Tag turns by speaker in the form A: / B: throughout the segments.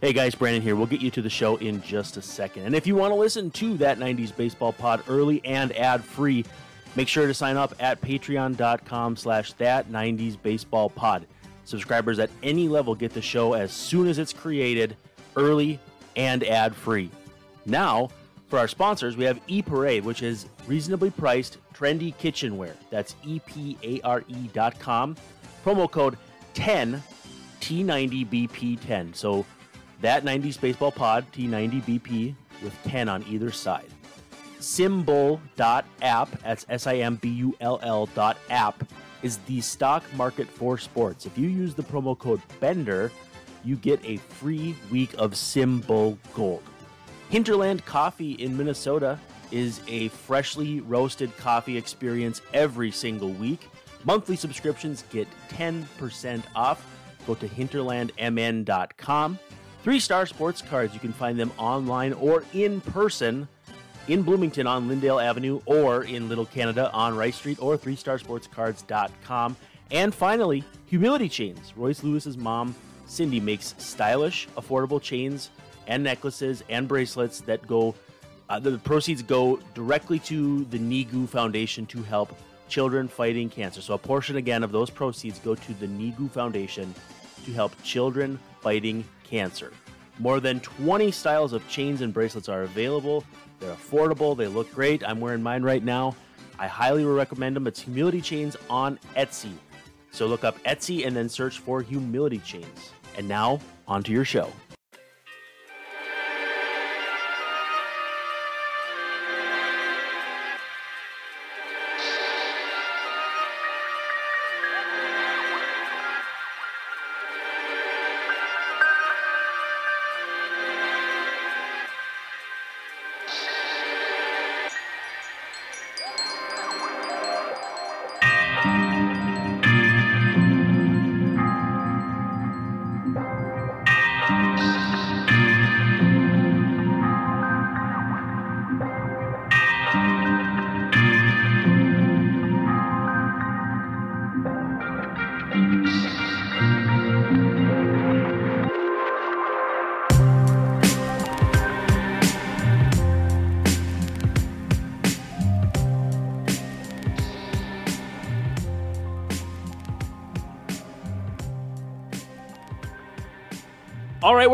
A: Hey guys, Brandon here. We'll get you to the show in just a second. And if you want to listen to that 90s baseball pod early and ad free, make sure to sign up at patreon.com slash that 90s baseball pod. Subscribers at any level get the show as soon as it's created, early and ad free. Now, for our sponsors, we have E Parade, which is reasonably priced, trendy kitchenware. That's EPARE.com. Promo code 10 T90BP10. So that 90s baseball pod, T90BP, with 10 on either side. Simbull.app, that's S I M B U L L dot app, is the stock market for sports. If you use the promo code BENDER, you get a free week of Simbull Gold. Hinterland Coffee in Minnesota is a freshly roasted coffee experience every single week. Monthly subscriptions get 10% off. Go to hinterlandmn.com. Three Star Sports Cards, you can find them online or in person in Bloomington on Lyndale Avenue or in Little Canada on Rice Street or 3starsportscards.com. And finally, Humility Chains. Royce Lewis's mom, Cindy, makes stylish, affordable chains and necklaces and bracelets that go, uh, the proceeds go directly to the NEGU Foundation to help children fighting cancer. So a portion again of those proceeds go to the NEGU Foundation to help children fighting cancer. More than 20 styles of chains and bracelets are available. They're affordable, they look great. I'm wearing mine right now. I highly recommend them. It's Humility Chains on Etsy. So look up Etsy and then search for Humility Chains. And now, on to your show.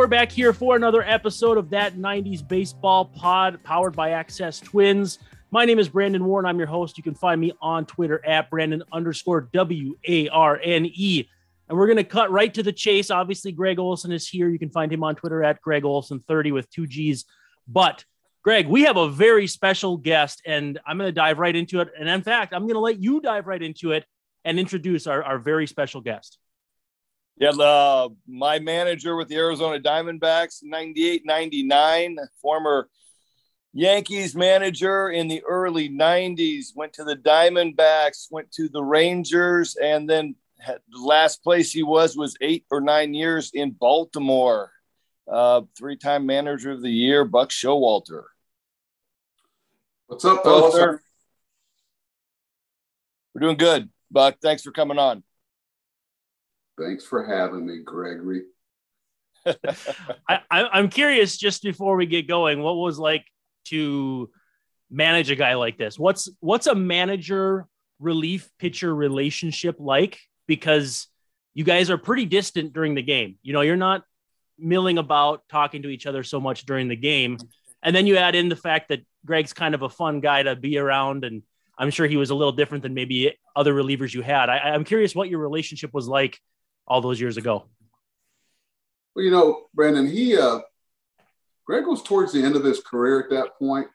A: We're back here for another episode of that 90s baseball pod powered by Access Twins. My name is Brandon Warne. I'm your host. You can find me on Twitter at Brandon underscore W A R N E. And we're going to cut right to the chase. Obviously, Gregg Olson is here. You can find him on Twitter at Gregg Olson30 with two G's. But, Gregg, we have a very special guest, and I'm going to dive right into it. And in fact, I'm going to let you dive right into it and introduce our, our very special guest.
B: Yeah, uh, my manager with the Arizona Diamondbacks, 98 99, former Yankees manager in the early 90s, went to the Diamondbacks, went to the Rangers, and then had, the last place he was was eight or nine years in Baltimore. Uh, Three time manager of the year, Buck Showalter.
C: What's up, fellas?
B: We're doing good, Buck. Thanks for coming on.
C: Thanks for having me, Gregory.
A: I, I'm curious, just before we get going, what was like to manage a guy like this? What's what's a manager relief pitcher relationship like? Because you guys are pretty distant during the game. You know, you're not milling about talking to each other so much during the game. And then you add in the fact that Gregg's kind of a fun guy to be around, and I'm sure he was a little different than maybe other relievers you had. I, I'm curious what your relationship was like all those years ago.
C: Well, you know, Brandon, he uh Gregg was towards the end of his career at that point,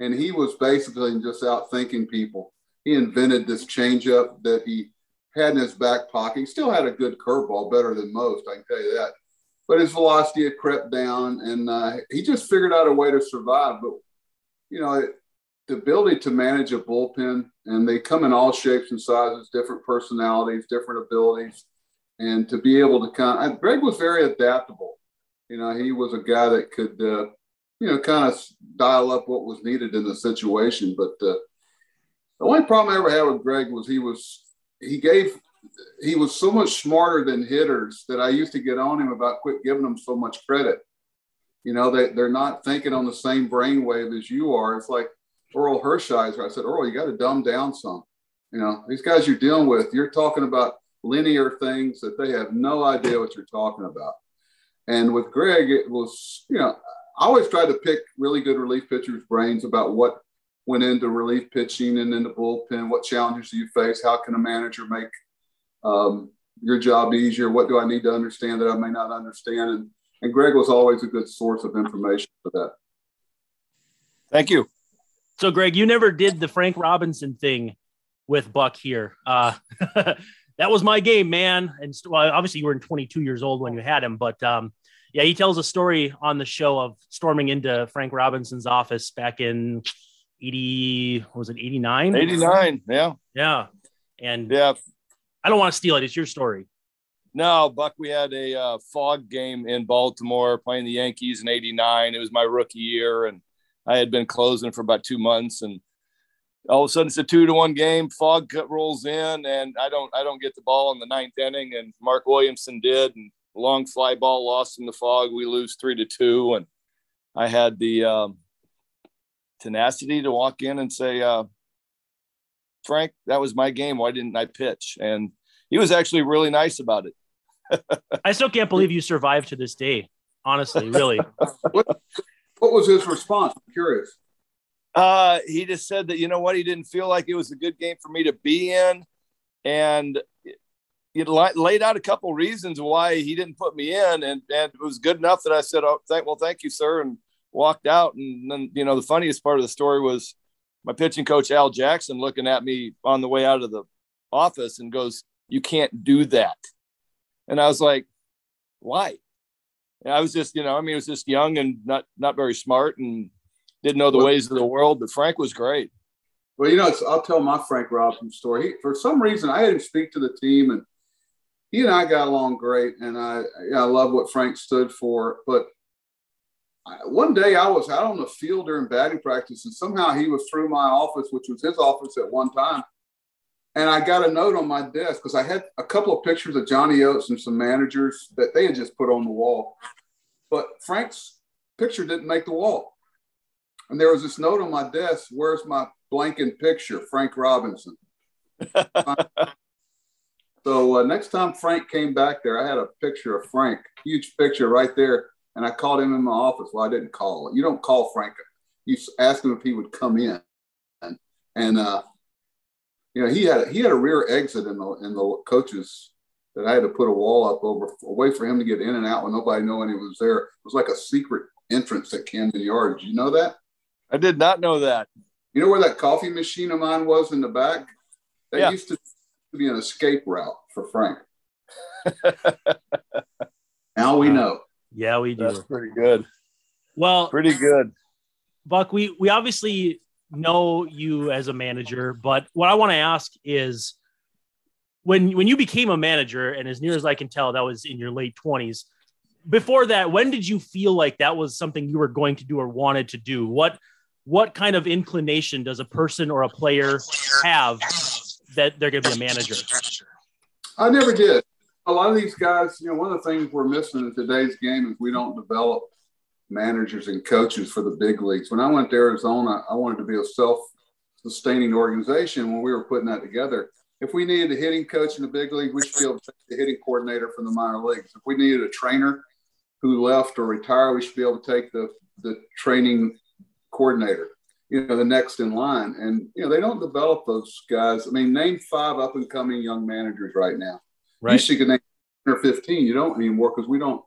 C: and he was basically just out thinking people. He invented this changeup that he had in his back pocket. He still had a good curveball, better than most, I can tell you that. But his velocity had crept down, and uh, he just figured out a way to survive. But you know, the ability to manage a bullpen, and they come in all shapes and sizes, different personalities, different abilities and to be able to kind of, Gregg was very adaptable. You know, he was a guy that could, uh, you know, kind of dial up what was needed in the situation. But uh, the only problem I ever had with Gregg was he was, he gave, he was so much smarter than hitters that I used to get on him about quit giving them so much credit. You know, they, they're not thinking on the same brainwave as you are. It's like Orel Hershiser. I said, Earl, you got to dumb down some. You know, these guys you're dealing with, you're talking about linear things that they have no idea what you're talking about. And with Gregg, it was, you know, I always try to pick really good relief pitchers' brains about what went into relief pitching and in the bullpen. What challenges do you face? How can a manager make um, your job easier? What do I need to understand that I may not understand? And, and Gregg was always a good source of information for that.
B: Thank you.
D: So, Gregg, you never did the Frank Robinson thing with Buck here. Uh, that was my game, man. And well, obviously, you were 22 years old when you had him, but um, yeah, he tells a story on the show of storming into Frank Robinson's office back in 80, was it 89?
B: 89, yeah.
D: Yeah. And
B: yeah,
D: I don't want to steal it. It's your story.
B: No, Buck, we had a uh, fog game in Baltimore playing the Yankees in 89. It was my rookie year, and I had been closing for about two months. And all of a sudden, it's a two to one game. Fog rolls in, and I don't I don't get the ball in the ninth inning, and Mark Williamson did. And long fly ball lost in the fog. We lose three to two. And I had the um, tenacity to walk in and say, uh, Frank, that was my game. Why didn't I pitch? And he was actually really nice about it.
D: I still can't believe you survived to this day. Honestly, really.
C: what, what was his response? I'm curious.
B: Uh, he just said that you know what he didn't feel like it was a good game for me to be in, and he laid out a couple reasons why he didn't put me in, and, and it was good enough that I said, "Oh, thank well, thank you, sir," and walked out. And then you know the funniest part of the story was my pitching coach Al Jackson looking at me on the way out of the office and goes, "You can't do that." And I was like, "Why?" And I was just, you know, I mean, I was just young and not not very smart and didn't know the well, ways of the world. But Frank was great.
C: Well, you know, I'll tell my Frank Robinson story. He, for some reason, I had him speak to the team, and he and I got along great, and I I love what Frank stood for. But one day I was out on the field during batting practice, and somehow he was through my office, which was his office at one time. And I got a note on my desk because I had a couple of pictures of Johnny Oates and some managers that they had just put on the wall. But Frank's picture didn't make the wall. And there was this note on my desk Where's my blanking picture, Frank Robinson? so uh, next time Frank came back there, I had a picture of Frank, huge picture right there and I called him in my office. Well, I didn't call. You don't call Frank. You ask him if he would come in, and, and uh, you know he had he had a rear exit in the in the coaches that I had to put a wall up over a way for him to get in and out when nobody knew he was there. It was like a secret entrance at Camden Yards. Did you know that?
B: I did not know that.
C: You know where that coffee machine of mine was in the back? That yeah. used to be an escape route for Frank. now we know.
D: Yeah, we do.
B: That's pretty good.
D: Well,
B: pretty good.
D: Buck, we we obviously know you as a manager, but what I want to ask is when when you became a manager, and as near as I can tell, that was in your late twenties. Before that, when did you feel like that was something you were going to do or wanted to do? What what kind of inclination does a person or a player have that they're going to be a manager?
C: I never did a lot of these guys, you know, one of the things we're missing in today's game is we don't develop managers and coaches for the big leagues. When I went to Arizona, I wanted to be a self sustaining organization when we were putting that together. If we needed a hitting coach in the big league, we should be able to take the hitting coordinator from the minor leagues. If we needed a trainer who left or retired, we should be able to take the, the training coordinator, you know, the next in line. And, you know, they don't develop those guys. I mean, name five up and coming young managers right now Right. Used to name 10 or 15. You don't anymore because we don't,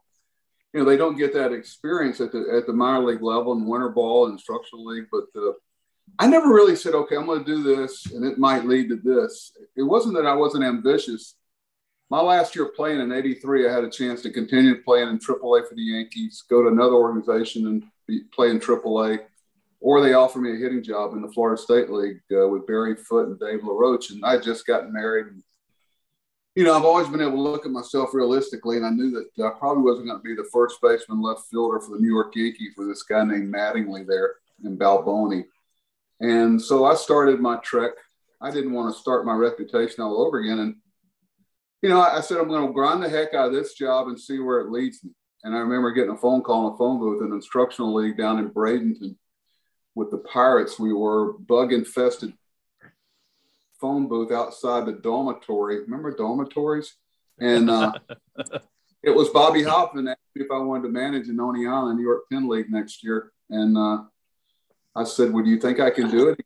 C: you know, they don't get that experience at the at the minor league level and winter ball and instructional league. But uh, I never really said, okay, I'm going to do this and it might lead to this. It wasn't that I wasn't ambitious. My last year playing in '83, I had a chance to continue playing in AAA for the Yankees, go to another organization and be, play in AAA, or they offered me a hitting job in the Florida State League uh, with Barry Foote and Dave LaRoche. And I just got married and you know, I've always been able to look at myself realistically, and I knew that I probably wasn't going to be the first baseman, left fielder for the New York Yankees with this guy named Mattingly there in Balboni. And so I started my trek. I didn't want to start my reputation all over again. And, you know, I said, I'm going to grind the heck out of this job and see where it leads me. And I remember getting a phone call in a phone booth, an instructional league down in Bradenton with the Pirates. We were bug infested phone booth outside the dormitory. Remember dormitories? And uh, it was Bobby Hofman asked me if I wanted to manage in Oneonta New York Penn League next year. And uh, I said, Well, do you think I can do it?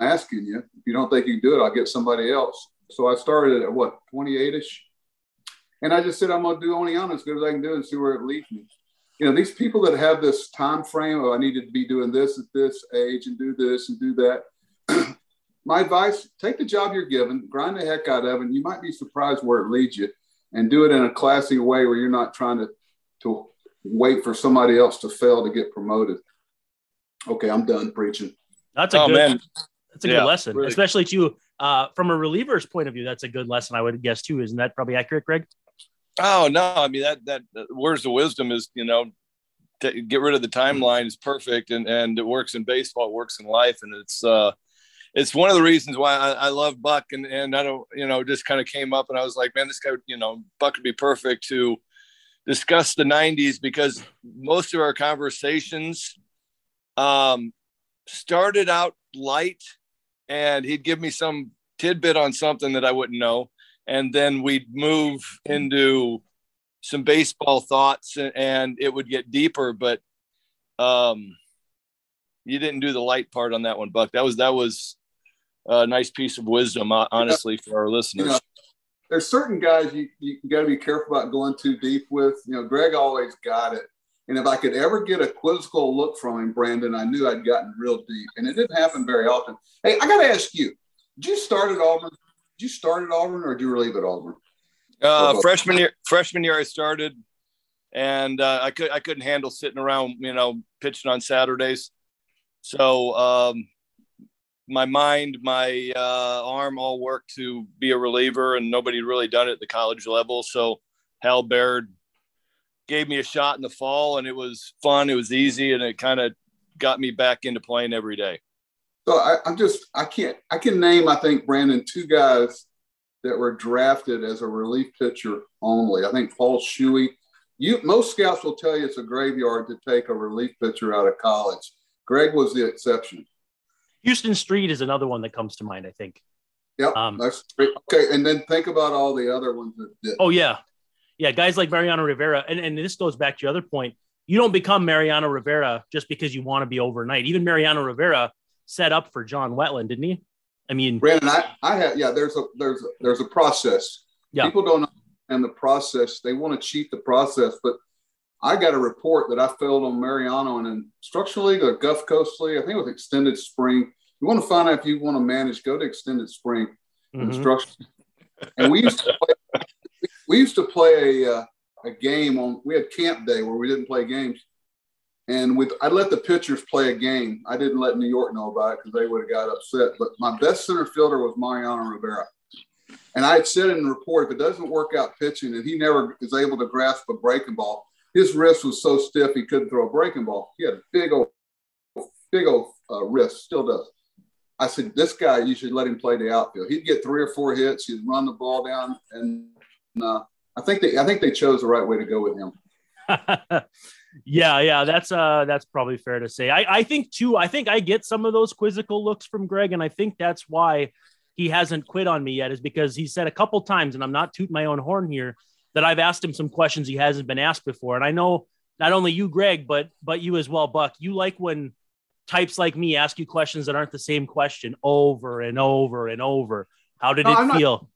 C: I'm asking you. If you don't think you can do it, I'll get somebody else. So I started at what, 28 ish? And I just said, I'm going to do Oneonta as good as I can do and see where it leads me. You know, these people that have this time frame of I needed to be doing this at this age and do this and do that. My advice take the job you're given, grind the heck out of it. And you might be surprised where it leads you and do it in a classy way where you're not trying to, to wait for somebody else to fail to get promoted. Okay, I'm done preaching.
D: That's a oh, good, man. That's a yeah, good lesson, really. especially to uh, from a reliever's point of view. That's a good lesson, I would guess too. Isn't that probably accurate, Gregg?
B: Oh no, I mean that that words of wisdom is you know to get rid of the timeline is perfect, and and it works in baseball, it works in life, and it's uh it's one of the reasons why I, I love Buck, and and I don't you know just kind of came up, and I was like, man, this guy, you know, Buck would be perfect to discuss the '90s because most of our conversations um started out light and he'd give me some tidbit on something that I wouldn't know. And then we'd move into some baseball thoughts and it would get deeper, but um, you didn't do the light part on that one, Buck. That was, that was a nice piece of wisdom, honestly, for our listeners. You know,
C: there's certain guys you, you got to be careful about going too deep with. You know, Gregg always got it. And if I could ever get a quizzical look from him, Brandon, I knew I'd gotten real deep. And it didn't happen very often. Hey, I got to ask you, did you start at Auburn? Did you start at Auburn or did you relieve at Auburn?
B: Uh, freshman year, freshman year, I started, and uh, I could I couldn't handle sitting around, you know, pitching on Saturdays. So um, my mind, my uh, arm, all worked to be a reliever, and nobody had really done it at the college level. So Hal Baird gave me a shot in the fall and it was fun. It was easy and it kind of got me back into playing every day.
C: So I, am just, I can't, I can name, I think, Brandon, two guys that were drafted as a relief pitcher only. I think Paul Shuey. You, most scouts will tell you it's a graveyard to take a relief pitcher out of college. Gregg was the exception.
D: Huston Street is another one that comes to mind, I think.
C: Yep. Um, that's great. Okay. And then think about all the other ones that did.
D: Oh, yeah yeah, guys like Mariano Rivera, and, and this goes back to your other point. You don't become Mariano Rivera just because you want to be overnight. Even Mariano Rivera set up for John Wetteland, didn't he? I mean,
C: Brandon, I, I have, yeah, there's a, there's, a, there's a process. Yeah. People don't understand the process. They want to cheat the process, but I got a report that I failed on Mariano in an instructional league or Gulf Coast League. I think it was extended spring. You want to find out if you want to manage, go to extended spring mm-hmm. instruction. And we used to play we used to play a, uh, a game on, we had camp day where we didn't play games. And with, I let the pitchers play a game. I didn't let New York know about it because they would have got upset. But my best center fielder was Mariano Rivera. And I had said in the report, if it doesn't work out pitching and he never is able to grasp a breaking ball, his wrist was so stiff he couldn't throw a breaking ball. He had a big old, big old uh, wrist, still does. I said, this guy, you should let him play the outfield. He'd get three or four hits. He'd run the ball down, and uh, I think they I think they chose the right way to go with him.
D: yeah, yeah, that's uh that's probably fair to say. I, I think too, I think I get some of those quizzical looks from Gregg, and I think that's why he hasn't quit on me yet, is because he said a couple times, and I'm not tooting my own horn here, that I've asked him some questions he hasn't been asked before. And I know not only you, Gregg, but but you as well, Buck. You like when types like me ask you questions that aren't the same question over and over and over. How did no, it I'm feel? Not-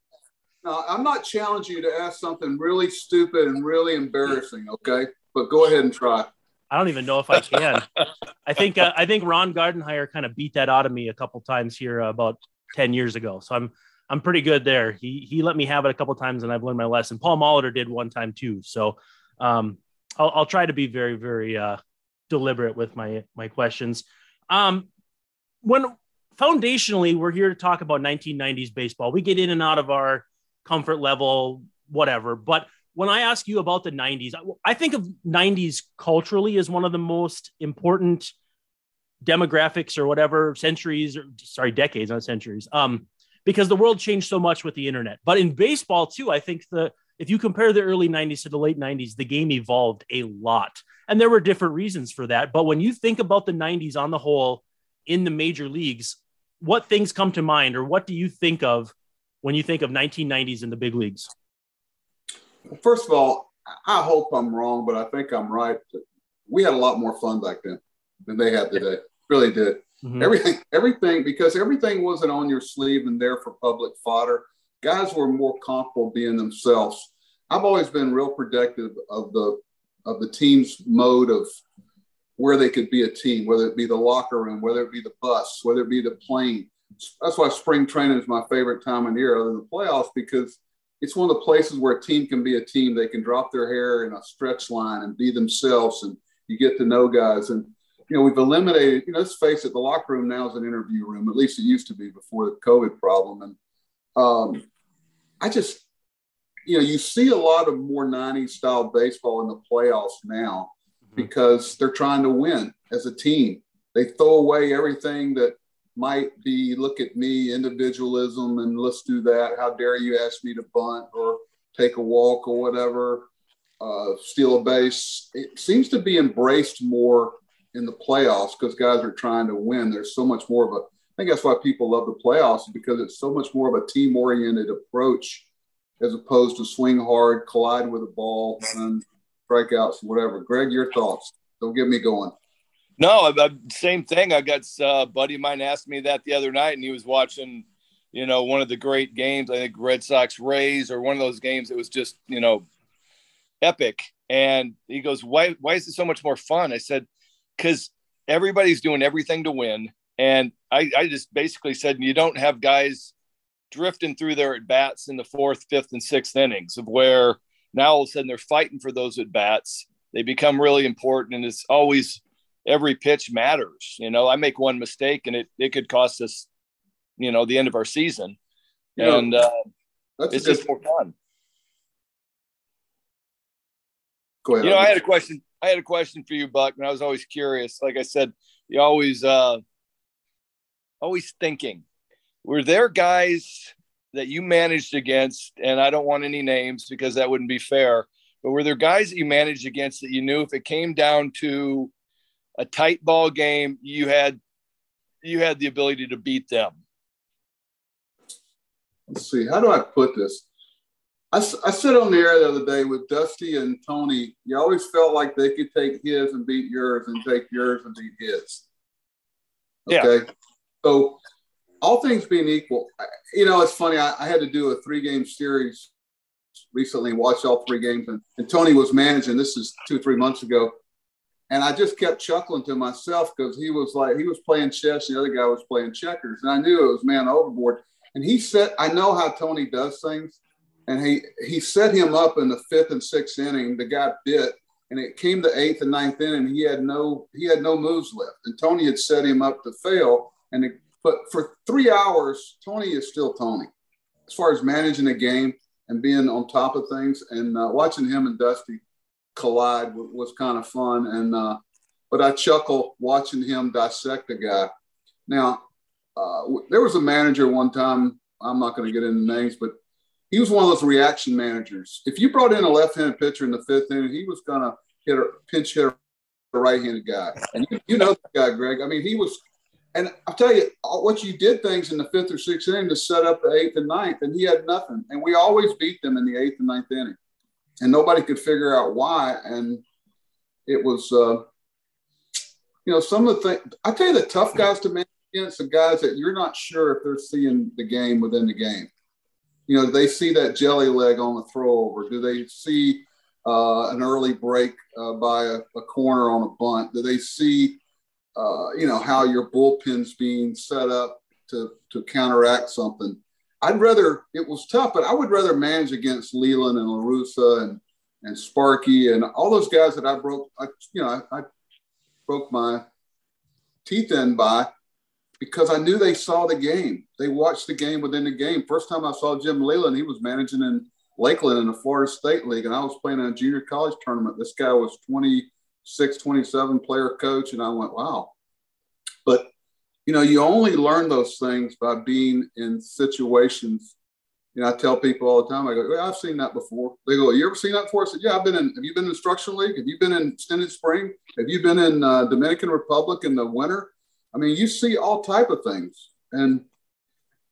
C: now, I'm not challenging you to ask something really stupid and really embarrassing, okay? But go ahead and try.
D: I don't even know if I can. I think uh, I think Ron Gardenhire kind of beat that out of me a couple times here uh, about ten years ago. So I'm I'm pretty good there. He he let me have it a couple times, and I've learned my lesson. Paul Molitor did one time too. So um, I'll, I'll try to be very very uh, deliberate with my my questions. Um, when foundationally, we're here to talk about 1990s baseball. We get in and out of our comfort level, whatever. But when I ask you about the 90s, I think of 90s culturally as one of the most important demographics or whatever centuries or sorry, decades, not centuries. Um, because the world changed so much with the internet. But in baseball too, I think the if you compare the early 90s to the late 90s, the game evolved a lot. And there were different reasons for that. But when you think about the 90s on the whole in the major leagues, what things come to mind or what do you think of when you think of 1990s in the big leagues?
C: First of all, I hope I'm wrong, but I think I'm right. We had a lot more fun back then than they have today. Really did. Mm-hmm. Everything, everything, because everything wasn't on your sleeve and there for public fodder. Guys were more comfortable being themselves. I've always been real protective of the of the team's mode of where they could be a team, whether it be the locker room, whether it be the bus, whether it be the plane. That's why spring training is my favorite time of year, other than the playoffs, because it's one of the places where a team can be a team. They can drop their hair in a stretch line and be themselves, and you get to know guys. And you know, we've eliminated. You know, let's face it, the locker room now is an interview room. At least it used to be before the COVID problem. And um, I just, you know, you see a lot of more '90s style baseball in the playoffs now mm-hmm. because they're trying to win as a team. They throw away everything that might be look at me individualism and let's do that. How dare you ask me to bunt or take a walk or whatever uh, steal a base. It seems to be embraced more in the playoffs because guys are trying to win. There's so much more of a i think that's why people love the playoffs because it's so much more of a team oriented approach as opposed to swing hard collide with a ball and strikeouts whatever. Gregg your thoughts. Don't get me going
B: no, same thing. I got uh, buddy of mine asked me that the other night, and he was watching, you know, one of the great games. I think Red Sox Rays or one of those games. It was just, you know, epic. And he goes, "Why? Why is it so much more fun?" I said, "Because everybody's doing everything to win." And I, I just basically said, "You don't have guys drifting through their at bats in the fourth, fifth, and sixth innings of where now all of a sudden they're fighting for those at bats. They become really important, and it's always." Every pitch matters. You know, I make one mistake and it, it could cost us, you know, the end of our season. Yeah. And uh, it's just more fun.
C: Go ahead.
B: You know, I had a question. I had a question for you, Buck, and I was always curious. Like I said, you always, uh, always thinking. Were there guys that you managed against, and I don't want any names because that wouldn't be fair, but were there guys that you managed against that you knew if it came down to a tight ball game, you had you had the ability to beat them.
C: Let's see, how do I put this? I, I said on the air the other day with Dusty and Tony, you always felt like they could take his and beat yours and take yours and beat his. Okay. Yeah. So, all things being equal, you know, it's funny. I, I had to do a three game series recently and watch all three games. And, and Tony was managing, this is two, three months ago. And I just kept chuckling to myself because he was like, he was playing chess, the other guy was playing checkers. And I knew it was man overboard. And he said, I know how Tony does things. And he he set him up in the fifth and sixth inning. The guy bit, and it came to eighth and ninth inning. He had no he had no moves left, and Tony had set him up to fail. And it, but for three hours, Tony is still Tony, as far as managing a game and being on top of things. And uh, watching him and Dusty collide was, kind of fun. And uh, but I chuckle watching him dissect a guy. Now, uh, there was a manager one time. I'm not going to get into names, but he was one of those reaction managers. If you brought in a left-handed pitcher in the fifth inning, he was going to hit a pinch hit a right-handed guy. And you, you know that guy, Gregg. I mean, he was. And I'll tell you what you did things in the fifth or sixth inning to set up the eighth and ninth, and he had nothing. And we always beat them in the eighth and ninth inning and nobody could figure out why. And it was, uh, you know, some of the things I tell you, the tough guys to manage against the guys that you're not sure if they're seeing the game within the game. You know, they see that jelly leg on the throw over? Do they see uh, an early break uh, by a, a, corner on a bunt? Do they see, uh, you know, how your bullpen's being set up to to counteract something? I'd rather it was tough, but I would rather manage against Leyland and La Russa and and Sparky and all those guys that I broke. I, you know, I, I broke my teeth in by because I knew they saw the game. They watched the game within the game. First time I saw Jim Leyland, he was managing in Lakeland in the Florida State League, and I was playing in a junior college tournament. This guy was 26, 27 player coach, and I went, wow. But you know, you only learn those things by being in situations You know, I tell people all the time, I go, well, I've seen that before. They go, you ever seen that before? I said, yeah, I've been in, have you been in instructional league? Have you been in extended spring? Have you been in uh, Dominican Republic in the winter? I mean, you see all type of things. And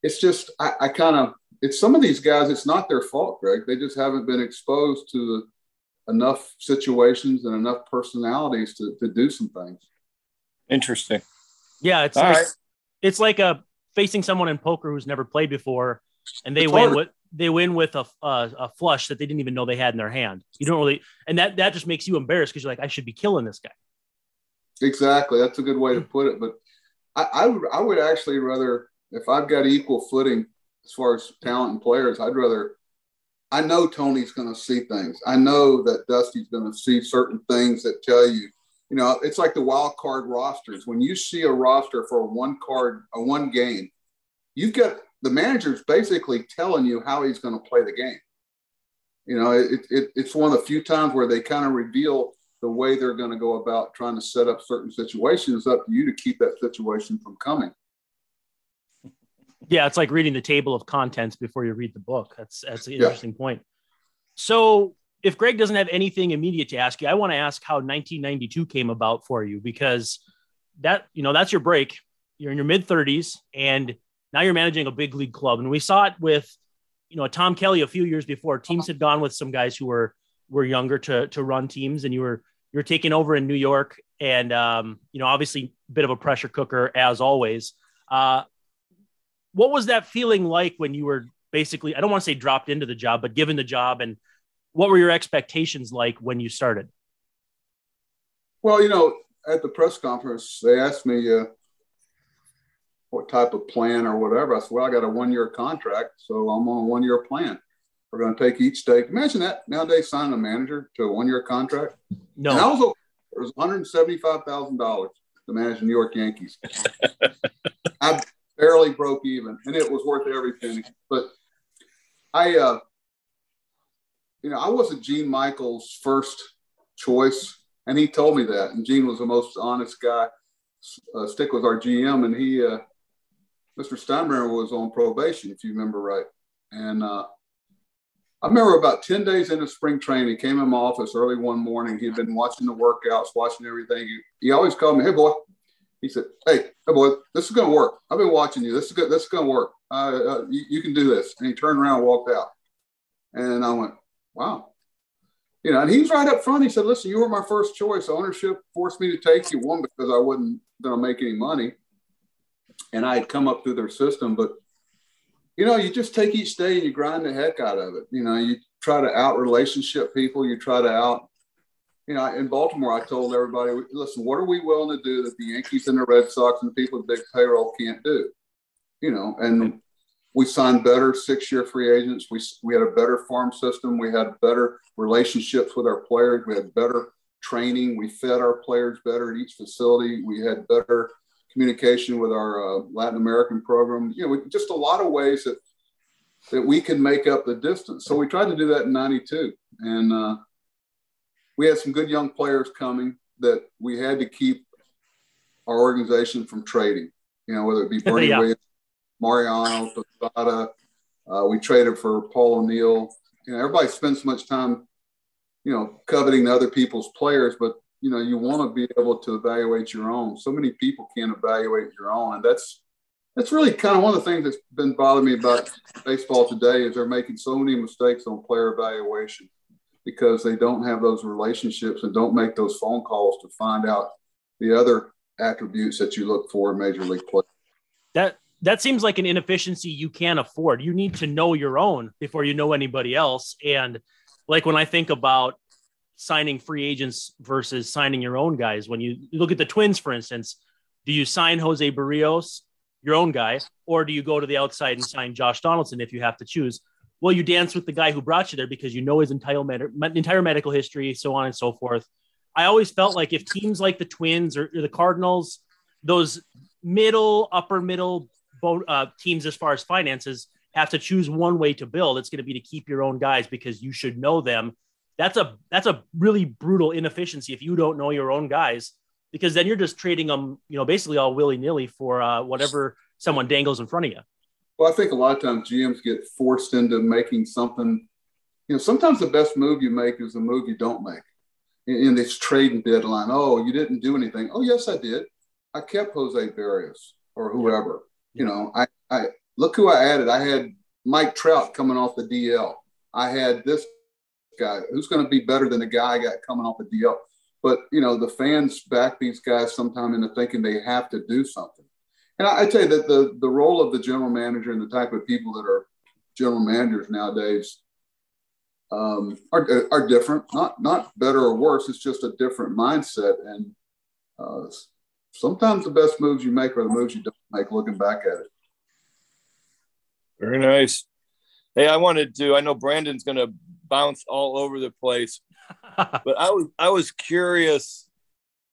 C: it's just, I, I kind of, it's some of these guys, it's not their fault, Gregg. They just haven't been exposed to enough situations and enough personalities to, to do some things.
B: Interesting.
D: Yeah. It's like,
B: right.
D: it's like a facing someone in poker who's never played before and they
C: It's
D: win
C: hard.
D: with, they win with a, a, a flush that they didn't even know they had in their hand. You don't really, and that, that just makes you embarrassed because you're like, I should be killing this guy.
C: Exactly. That's a good way to put it. But I, I I would actually rather if I've got equal footing as far as talent and players, I'd rather I know Tony's going to see things. I know that Dusty's going to see certain things that tell you, you know, it's like the wild card rosters. When you see a roster for a one card, a one game, you've got the manager's basically telling you how he's going to play the game. You know, it, it, it's one of the few times where they kind of reveal the way they're going to go about trying to set up certain situations. It's up to you to keep that situation from coming.
D: Yeah, it's like reading the table of contents before you read the book. That's that's an
C: Yeah.
D: interesting point. So, if Gregg doesn't have anything immediate to ask you, I want to ask how 1992 came about for you because that you know that's your break. You're in your mid 30s and now you're managing a big league club, and we saw it with you know Tom Kelly a few years before. Teams had gone with some guys who were were younger to to run teams, and you were you're taking over in New York, and um, you know obviously a bit of a pressure cooker as always. Uh, what was that feeling like when you were basically i don't want to say dropped into the job but given the job and what were your expectations like when you started
C: Well, you know, at the press conference, they asked me uh, what type of plan or whatever. I said, well, I got a one year contract, so I'm on a one year plan. We're going to take each day. Imagine that nowadays signing a manager to a one year contract.
D: no
C: And I was, it was $175,000 to manage the New York Yankees. I barely broke even, and it was worth every penny. But I, uh, you know, I wasn't Gene Michael's first choice, and he told me that. And Gene was the most honest guy. Uh, Stick was our GM, and he, uh, Mr. Steinbrenner was on probation, if you remember right. And uh, I remember about 10 days into spring training, he came in my office early one morning. He'd been watching the workouts, watching everything. He, he always called me, hey, boy. He said, hey, hey, boy, this is going to work. I've been watching you. This is good. This is going to work. Uh, you, you can do this. And he turned around and walked out. And I went, wow. You know, and he was right up front. He said, listen, you were my first choice. Ownership forced me to take you, one, because I wasn't going to make any money. And I had come up through their system. But you know, you just take each day and you grind the heck out of it. You know, you try to out relationship people, you try to out, you know, in Baltimore, I told everybody, listen, what are we willing to do that the Yankees and the Red Sox and the people with big payroll can't do? You know, and we signed better six year free agents. We, we had a better farm system. We had better relationships with our players. We had better training. We fed our players better at each facility. We had better communication with our uh, Latin American program. You know, we, just a lot of ways that that we can make up the distance. So we tried to do that in '92, and uh, we had some good young players coming that we had to keep our organization from trading. You know, whether it be Bernie
D: Yeah.
C: Williams, Mariano, Posada. Uh, we traded for Paul O'Neill. You know, everybody spends so much time, you know, coveting other people's players, but you know, you want to be able to evaluate your own. So many people can't evaluate your own, and that's that's really kind of one of the things that's been bothering me about baseball today is they're making so many mistakes on player evaluation because they don't have those relationships and don't make those phone calls to find out the other attributes that you look for in major league play.
D: that that seems like an inefficiency you can't afford. You need to know your own before you know anybody else. And like when i think about signing free agents versus signing your own guys when you look at the twins for instance do you sign jose berrios your own guy or do you go to the outside and sign josh donaldson if you have to choose? Well you dance with the guy who brought you there because you know his entire, med- entire medical history so on and so forth. I always felt like if teams like the twins or, or the cardinals those middle upper middle bo- uh, teams as far as finances have to choose one way to build it's going to be to keep your own guys because you should know them that's a that's a really brutal inefficiency if you don't know your own guys because then you're just trading them you know basically all willy-nilly for uh, whatever someone dangles in front of you
C: Well, I think a lot of times GMs get forced into making something. You know, sometimes the best move you make is the move you don't make. In, in this trading deadline, oh, you didn't do anything. Oh, yes, I did. I kept Jose Berrios or whoever. You know, I, I look who I added. I had Mike Trout coming off the DL. I had this guy who's going to be better than the guy I got coming off the DL. But you know, the fans back these guys sometime into thinking they have to do something. And I, I tell you that the the role of the general manager and the type of people that are general managers nowadays um, are, are different. Not not better or worse. It's just a different mindset. And uh, sometimes the best moves you make are the moves you don't make. Looking back at it.
B: Very nice. Hey, I wanted to. I know Brandon's going to bounce all over the place, but I was I was curious,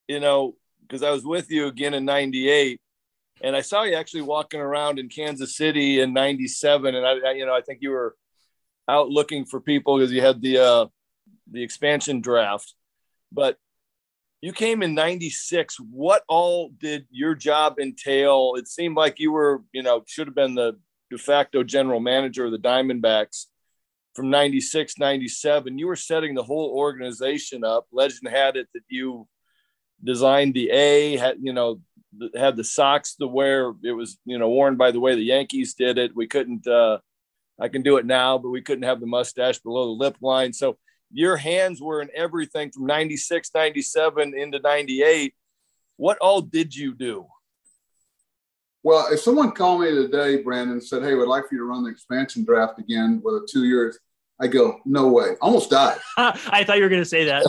B: you know, because I was with you again in '98, and I saw you actually walking around in Kansas City in '97, and I, I, you know, I think you were out looking for people because you had the uh, the expansion draft, but you came in 96 what all did your job entail? It seemed like you were you know should have been the de facto general manager of the diamondbacks from 96 97 you were setting the whole organization up. Legend had it that you designed the a had you know had the socks to wear. It was you know worn by the way the yankees did it. We couldn't uh i can do it now but we couldn't have the mustache below the lip line. So your hands were in everything from 96 97 into 98 what all did you do
C: well if someone called me today brandon said hey we'd like for you to run the expansion draft again with a two years I go, no way. Almost died.
D: I thought you were going to say that.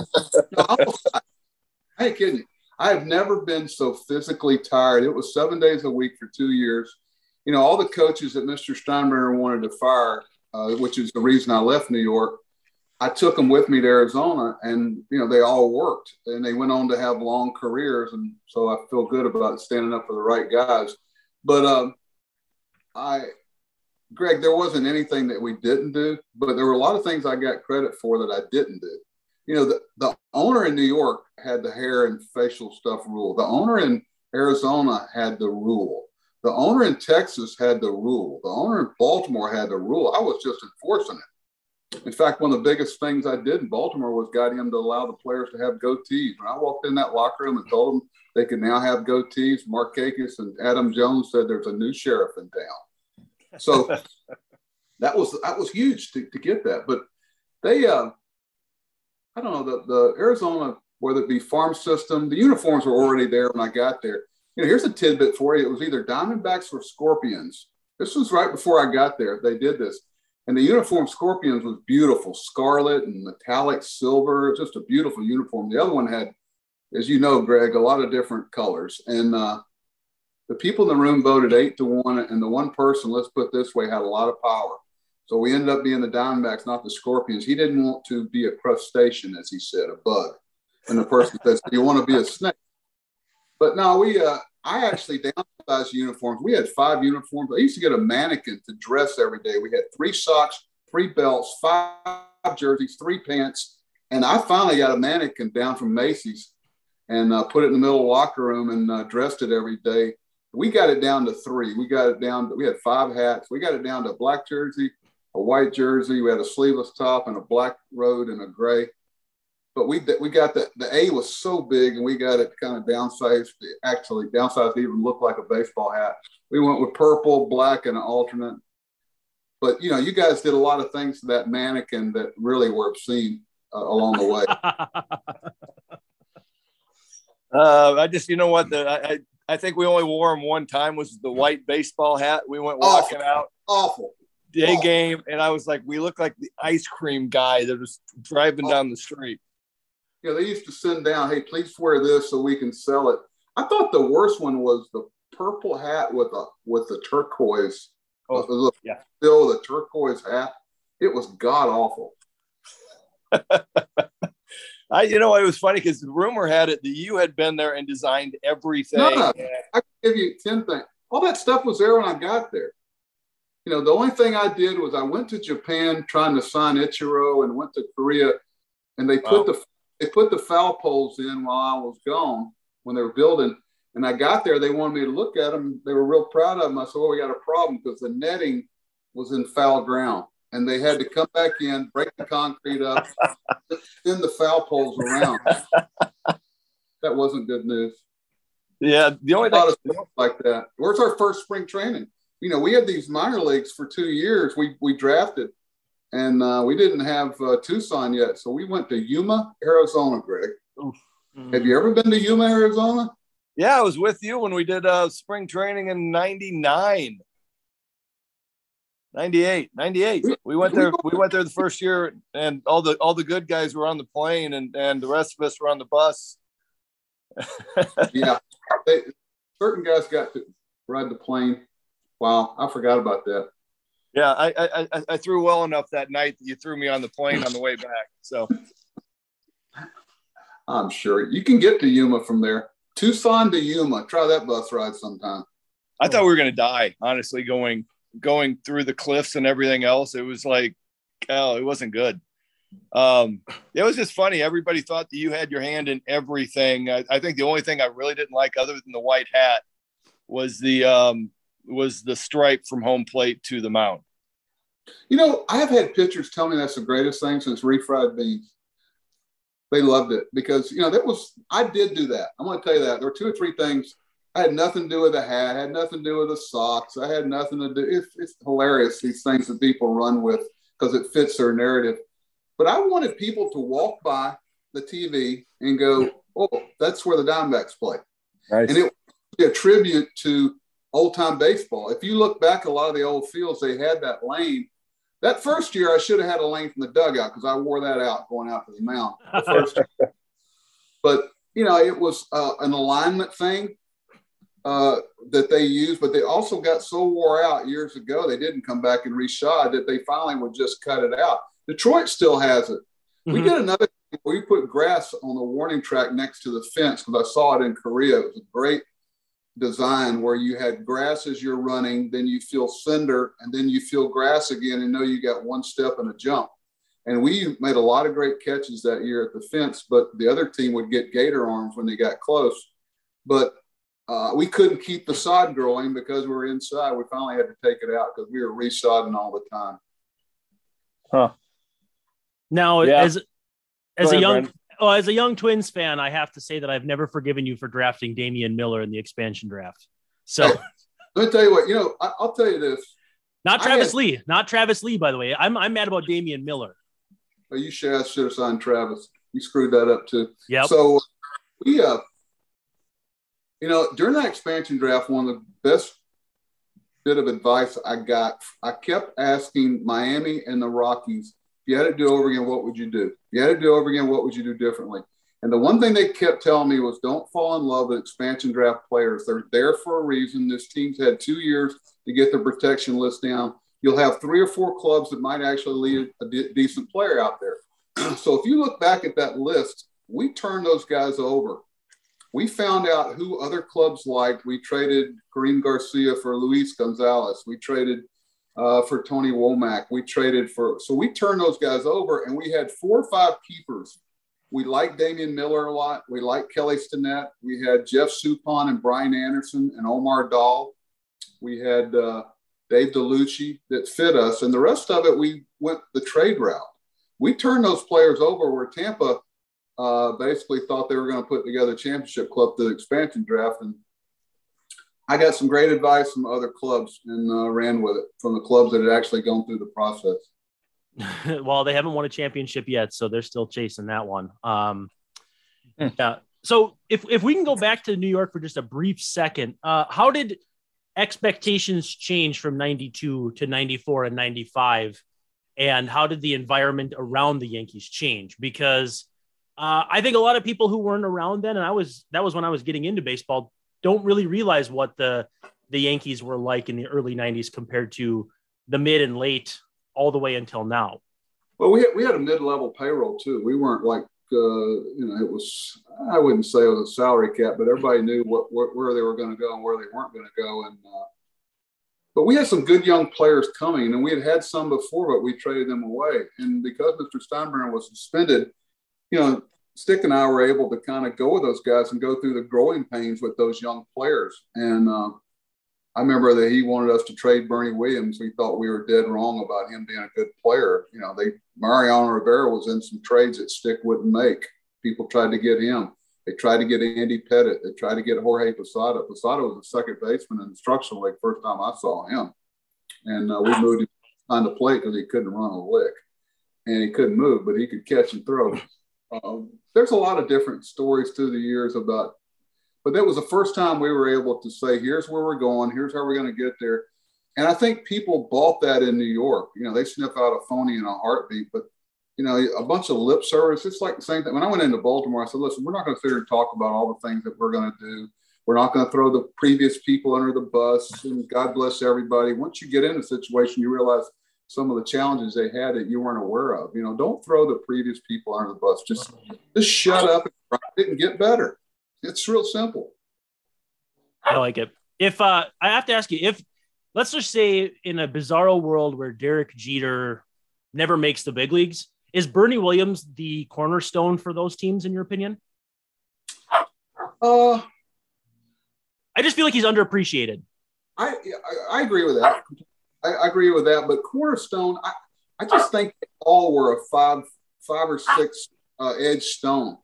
D: no.
C: I ain't kidding you. I have never been so physically tired. It was seven days a week for two years. You know, all the coaches that Mr. Steinbrenner wanted to fire, uh, which is the reason I left New York, I took them with me to Arizona, and you know they all worked, and they went on to have long careers, and so I feel good about standing up for the right guys. But um, I Gregg, there wasn't anything that we didn't do, but there were a lot of things I got credit for that I didn't do. You know, the, the owner in New York had the hair and facial stuff rule. The owner in Arizona had the rule. The owner in Texas had the rule. The owner in Baltimore had the rule. I was just enforcing it. In fact, one of the biggest things I did in Baltimore was got him to allow the players to have goatees. When I walked in that locker room and told them they could now have goatees, Markakis and Adam Jones said there's a new sheriff in town. So that was that was huge to, to get that. But they, uh, I don't know, the, the Arizona, whether it be farm system, the uniforms were already there when I got there. You know, here's a tidbit for you. It was either Diamondbacks or Scorpions. This was right before I got there. They did this. And the uniform Scorpions was beautiful, scarlet and metallic silver, just a beautiful uniform. The other one had, as you know, Gregg, a lot of different colors. And uh, the people in the room voted eight to one, and the one person, let's put this way, had a lot of power. So we ended up being the Diamondbacks, not the Scorpions. He didn't want to be a crustacean, as he said, a bug. And the person says, "You want to be a snake?" But no, we. Uh, I actually downsized uniforms. We had five uniforms. I used to get a mannequin to dress every day. We had three socks, three belts, five jerseys, three pants, and I finally got a mannequin down from Macy's and uh, put it in the middle of the locker room and uh, dressed it every day we got it down to three. We got it down. To, we had five hats. We got it down to a black jersey, a white jersey. We had a sleeveless top and a black road and a gray. But we we got the the A was so big, and we got it kind of downsized. Actually, downsized to even look like a baseball hat. We went with purple, black, and an alternate. But you know, you guys did a lot of things to that mannequin that really were obscene uh, along the way.
B: Uh, I just, you know what, the, I, I think we only wore them one time was the white baseball hat. We went walking
C: awful.
B: out.
C: Awful.
B: Day game. And I was like, we look like the ice cream guy that was driving awful. down the street.
C: Yeah, they used to send down, hey, please wear this so we can sell it. I thought the worst one was the purple hat with a with the turquoise. Oh, uh, the, yeah. Still the turquoise hat. It was god awful.
B: I, you know, it was funny because the rumor had it that you had been there and designed everything. No,
C: no. I can give you 10 things. All that stuff was there when I got there. You know, the only thing I did was I went to Japan trying to sign Ichiro and went to Korea and they put wow. the they put the foul poles in while I was gone when they were building. And I got there, they wanted me to look at them. They were real proud of them. I said, Well, we got a problem because the netting was in foul ground and they had to come back in, break the concrete up, spin the foul poles around. that wasn't good news.
B: Yeah, the only
C: thing like that. Where's our first spring training? You know, we had these minor leagues for two years. We we drafted, and uh, we didn't have uh, Tucson yet, so we went to Yuma, Arizona. Gregg, mm. have you ever been to Yuma, Arizona?
B: Yeah, I was with you when we did uh, spring training in '99. 98 98 we went there we went there the first year and all the all the good guys were on the plane and and the rest of us were on the bus
C: yeah they, certain guys got to ride the plane wow i forgot about that
B: yeah I, I i threw well enough that night that you threw me on the plane on the way back so
C: i'm sure you can get to yuma from there tucson to yuma try that bus ride sometime
B: i thought we were going to die honestly going going through the cliffs and everything else, it was like, oh, it wasn't good. Um, it was just funny. Everybody thought that you had your hand in everything. I, I think the only thing I really didn't like, other than the white hat, was the um, was the stripe from home plate to the mound.
C: You know, I have had pitchers tell me that's the greatest thing since refried beans. They loved it because you know that was I did do that. I'm going to tell you that there were two or three things I had nothing to do with the hat. I had nothing to do with the socks. I had nothing to do. It's, it's hilarious these things that people run with because it fits their narrative. But I wanted people to walk by the TV and go, "Oh, that's where the Diamondbacks play," nice. and it would be a tribute to old time baseball. If you look back, a lot of the old fields they had that lane. That first year, I should have had a lane from the dugout because I wore that out going out to the mound. The but you know, it was uh, an alignment thing uh, that they used, but they also got so wore out years ago, they didn't come back and reshod that they finally would just cut it out. Detroit still has it. Mm-hmm. We did another we put grass on the warning track next to the fence because I saw it in Korea. It was a great design where you had grass as you're running, then you feel cinder, and then you feel grass again and know you got one step and a jump. And we made a lot of great catches that year at the fence, but the other team would get gator arms when they got close. But uh, we couldn't keep the sod growing because we were inside. We finally had to take it out because we were resodding all the time.
D: Huh. Now, yeah. as as ahead, a young oh, as a young Twins fan, I have to say that I've never forgiven you for drafting Damian Miller in the expansion draft. So,
C: hey, let me tell you what. You know, I, will tell you this.
D: Not Travis had, Lee. Not Travis Lee, by the way. I'm I'm mad about Damian Miller.
C: Oh, you should have, should have signed Travis. You screwed that up too.
D: Yeah.
C: So we uh you know, during that expansion draft, one of the best bit of advice I got, I kept asking Miami and the Rockies, you had to do over again, what would you do? If you had to do over again, what would you do differently? And the one thing they kept telling me was don't fall in love with expansion draft players. They're there for a reason. This team's had two years to get the protection list down. You'll have three or four clubs that might actually lead a de- decent player out there. so if you look back at that list, we turned those guys over we found out who other clubs liked. We traded Karim Garcia for Luis Gonzalez. We traded uh, for Tony Womack. We traded for, so we turned those guys over and we had four or five keepers. We liked Damian Miller a lot. We liked Kelly Stinnett. We had Jeff Suppan and Brian Anderson and Omar Daal. We had uh, Dave Dellucci that fit us. And the rest of it, we went the trade route. We turned those players over where Tampa uh, basically thought they were going to put together a championship club to the expansion draft. And I got some great advice from other clubs and uh, ran with it from the clubs that had actually gone through the process.
D: well, they haven't won a championship yet, so they're still chasing that one. Um, hmm. yeah. So if, if we can go back to New York for just a brief second, uh, how did expectations change from 92 to 94 and 95? And how did the environment around the Yankees change? Because uh, I think a lot of people who weren't around then, and I was that was when I was getting into baseball, don't really realize what the the Yankees were like in the early '90s compared to the mid and late, all the way until now.
C: Well, we had, we had a mid level payroll too. We weren't like uh, you know it was I wouldn't say it was a salary cap, but everybody knew what, what where they were going to go and where they weren't going to go. And uh, but we had some good young players coming, and we had had some before, but we traded them away. And because Mr. Steinbrenner was suspended you know, Stick and I were able to kind of go with those guys and go through the growing pains with those young players. And uh, I remember that he wanted us to trade Bernie Williams. We thought we were dead wrong about him being a good player. You know, they Mariano Rivera was in some trades that Stick wouldn't make. People tried to get him. They tried to get Andy Pettitte. They tried to get Jorge Posada. Posada was a second baseman in the structural league first time I saw him. And uh, we moved him on the plate because he couldn't run a lick. And he couldn't move, but he could catch and throw. Um, there's a lot of different stories through the years about, but that was the first time we were able to say, here's where we're going, here's how we're going to get there. And I think people bought that in New York. You know, they sniff out a phony in a heartbeat, but you know, a bunch of lip service. It's like the same thing. When I went into Baltimore, I said, listen, we're not going to sit here and talk about all the things that we're going to do. We're not going to throw the previous people under the bus and God bless everybody. Once you get in a situation, you realize some of the challenges they had that you weren't aware of. You know, don't throw the previous people under the bus. Just just shut up and get better. It's real simple.
D: I like it. If uh, I have to ask you, if let's just say in a bizarro world where Derek Jeter never makes the big leagues, is Bernie Williams the cornerstone for those teams, in your opinion?
C: Uh,
D: I just feel like he's underappreciated.
C: I I, I agree with that. I, I, agree with that. But cornerstone, I, I just think all were a five five or six uh, edge stone.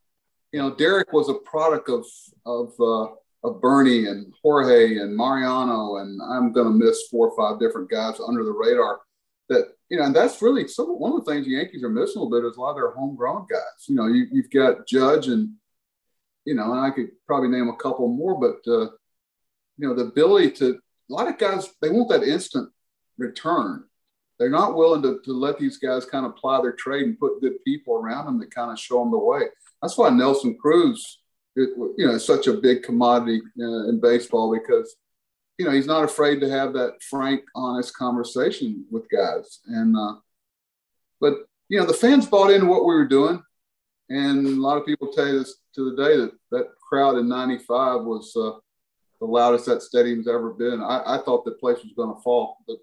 C: You know, Derek was a product of of uh, of Bernie and Jorge and Mariano, and I'm going to miss four or five different guys under the radar that you know, and that's really some one of the things the Yankees are missing a little bit is a lot of their homegrown guys. You know, you, have got Judge and you know, and I could probably name a couple more, but uh, you know, the ability to a lot of guys they want that instant return. They're not willing to, to let these guys kind of ply their trade and put good people around them that kind of show them the way. That's why Nelson Cruz, it, you know, is such a big commodity uh, in baseball because you know, he's not afraid to have that frank, honest conversation with guys. And, uh, but, you know, the fans bought into what we were doing. And a lot of people tell you this to the day that that crowd in 95 was uh, the loudest that stadium's ever been. I, I thought the place was going to fall. The,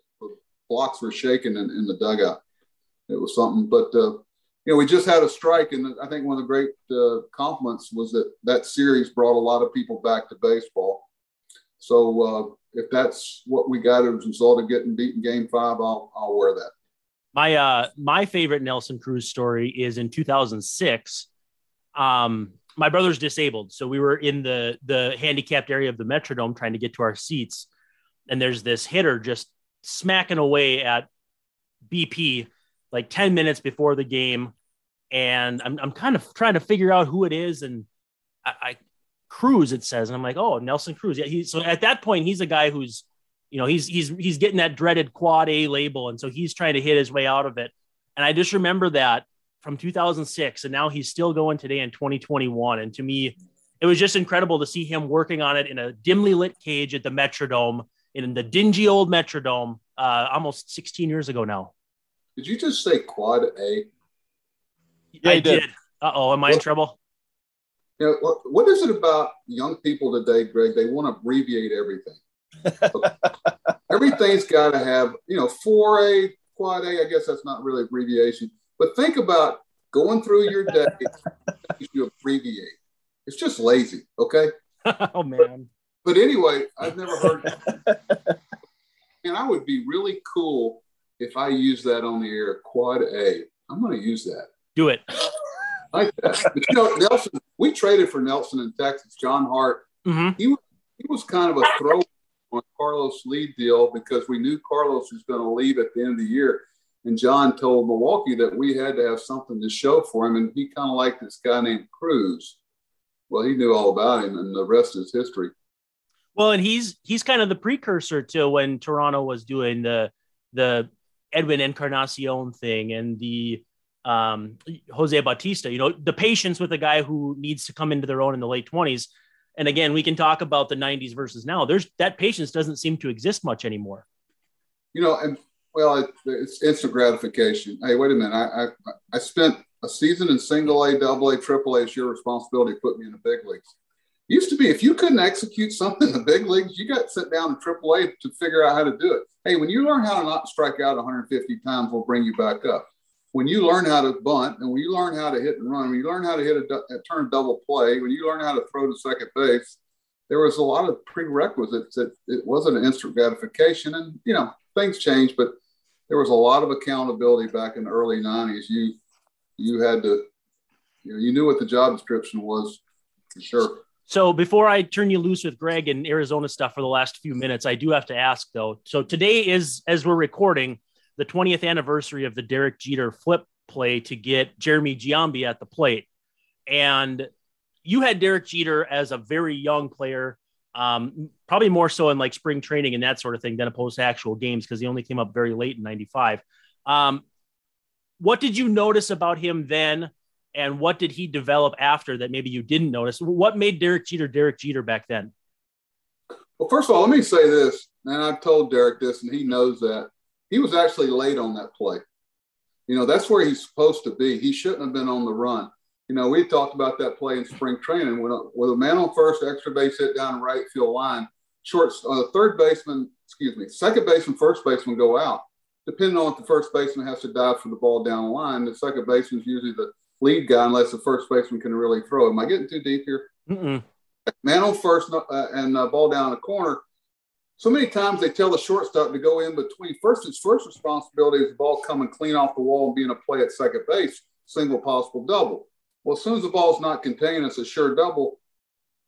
C: blocks were shaking in, in, the dugout. It was something. But, uh, you know, we just had a strike. And I think one of the great uh, compliments was that that series brought a lot of people back to baseball. So, uh, if that's what we got as a result of getting beaten game five, I'll I'll wear that.
D: My uh my favorite Nelson Cruz story is in 2006. Um, my brother's disabled, so we were in the the handicapped area of the Metrodome trying to get to our seats, and there's this hitter just smacking away at BP like 10 minutes before the game, and I'm I'm kind of trying to figure out who it is, and I, I Cruz, it says, and I'm like, oh, Nelson Cruz. Yeah, he so at that point he's a guy who's, you know, he's he's he's getting that dreaded quad A label, and so he's trying to hit his way out of it. And I just remember that from 2006, and now he's still going today in 2021. And to me, it was just incredible to see him working on it in a dimly lit cage at the Metrodome in the dingy old Metrodome, uh, almost 16 years ago now.
C: Did you just say quad A?
D: Yeah, I did. did. Uh oh, am I in trouble?
C: You know, what, what is it about young people today, Gregg? They want to abbreviate everything. Everything's got to have, you know, 4A, quad A. I guess that's not really abbreviation. But think about going through your day, you abbreviate. It's just lazy, okay?
D: oh, man.
C: But, but anyway, I've never heard. and I would be really cool if I use that on the air, quad A. I'm going to use that.
D: Do it
C: like that. But you know, Nelson, we traded for Nelson in Texas. John Hart, mm-hmm. he was he was kind of a throw on Carlos Lee deal because we knew Carlos was going to leave at the end of the year. And John told Milwaukee that we had to have something to show for him, and he kind of liked this guy named Cruz. Well, he knew all about him, and the rest is history.
D: Well, and he's he's kind of the precursor to when Toronto was doing the the Edwin Encarnacion thing and the um, Jose Bautista, you know, the patience with a guy who needs to come into their own in the late 20s. And again, we can talk about the 90s versus now. There's that patience doesn't seem to exist much anymore.
C: You know, and well, it, it's instant gratification. Hey, wait a minute. I, I, I spent a season in single A, double A, triple A. It's your responsibility to put me in the big leagues. Used to be if you couldn't execute something in the big leagues, you got sent down to triple A to figure out how to do it. Hey, when you learn how to not strike out 150 times, we'll bring you back up when you learn how to bunt and when you learn how to hit and run, when you learn how to hit a, a turn double play, when you learn how to throw to second base, there was a lot of prerequisites that it wasn't an instant gratification. And, you know, things changed, but there was a lot of accountability back in the early 90s. You, you had to, you know, you knew what the job description was for sure.
D: So before I turn you loose with Gregg and Arizona stuff for the last few minutes, I do have to ask though. So today is, as we're recording, the 20th anniversary of the Derek Jeter flip play to get Jeremy Giambi at the plate. And you had Derek Jeter as a very young player, um, probably more so in like spring training and that sort of thing than opposed to actual games because he only came up very late in 95. Um, what did you notice about him then? And what did he develop after that maybe you didn't notice? What made Derek Jeter Derek Jeter back then?
C: Well, first of all, let me say this, and I've told Derek this, and he knows that he was actually late on that play. You know, that's where he's supposed to be. He shouldn't have been on the run. You know, we talked about that play in spring training when a, with a man on first, extra base hit down right field line, short uh, third baseman, excuse me, second baseman, first baseman go out. Depending on if the first baseman has to dive for the ball down the line, the second baseman is usually the lead guy unless the first baseman can really throw. Am I getting too deep here? Mm-mm. Man on first uh, and uh, ball down the corner so many times they tell the shortstop to go in between. First, his first responsibility is the ball coming clean off the wall and being a play at second base, single possible double. Well, as soon as the ball's not contained, it's a sure double.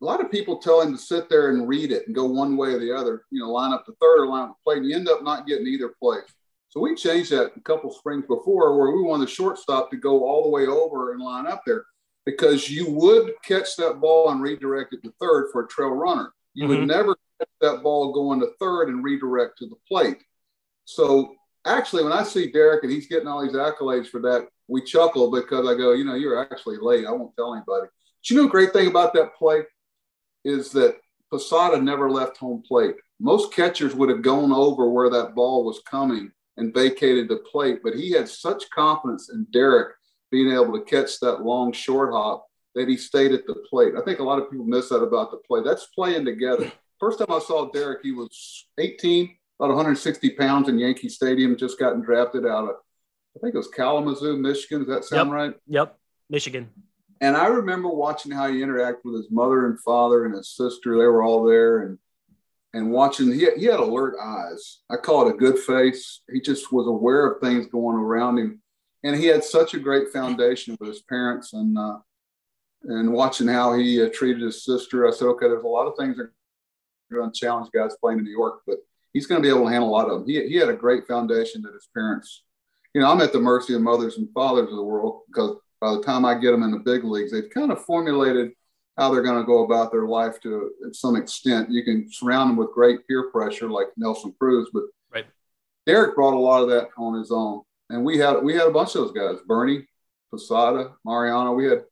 C: A lot of people tell him to sit there and read it and go one way or the other, you know, line up the third or line up the plate, and you end up not getting either place. So we changed that a couple springs before where we wanted the shortstop to go all the way over and line up there because you would catch that ball and redirect it to third for a trail runner. You mm-hmm. would never catch that ball going to third and redirect to the plate. So actually, when I see Derek and he's getting all these accolades for that, we chuckle because I go, you know, you're actually late. I won't tell anybody. But you know, great thing about that play is that Posada never left home plate. Most catchers would have gone over where that ball was coming and vacated the plate, but he had such confidence in Derek being able to catch that long short hop that he stayed at the plate. I think a lot of people miss that about the play. That's playing together. First time I saw Derek, he was 18, about 160 pounds in Yankee Stadium, just gotten drafted out of, I think it was Kalamazoo, Michigan. Does that sound
D: yep.
C: right?
D: Yep, Michigan.
C: And I remember watching how he interacted with his mother and father and his sister. They were all there and and watching. He, he had alert eyes. I call it a good face. He just was aware of things going around him, and he had such a great foundation with his parents and uh, and watching how he uh, treated his sister. I said, okay, there's a lot of things that going to challenge guys playing in New York, but he's going to be able to handle a lot of them. He, he had a great foundation that his parents, you know, I'm at the mercy of mothers and fathers of the world because by the time I get them in the big leagues, they've kind of formulated how they're going to go about their life to some extent. You can surround them with great peer pressure like Nelson Cruz, but
D: right.
C: Derek brought a lot of that on his own. And we had we had a bunch of those guys, Bernie, Posada, Mariano. We had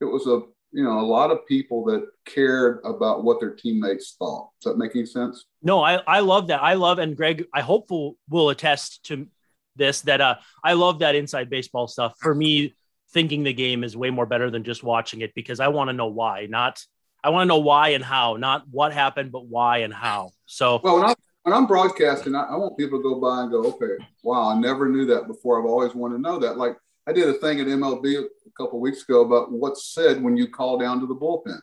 C: it was a you know, a lot of people that cared about what their teammates thought. Does that make any sense?
D: No, I, I love that. I love, and Gregg, I hopeful will attest to this, that uh, I love that inside baseball stuff. For me, thinking the game is way more better than just watching it because I want to know why, not, I want to know why and how, not what happened, but why and how. So,
C: well, when, I, when I'm broadcasting, I, I want people to go by and go, okay, wow, I never knew that before. I've always wanted to know that. Like, I did a thing at MLB a couple weeks ago about what's said when you call down to the bullpen.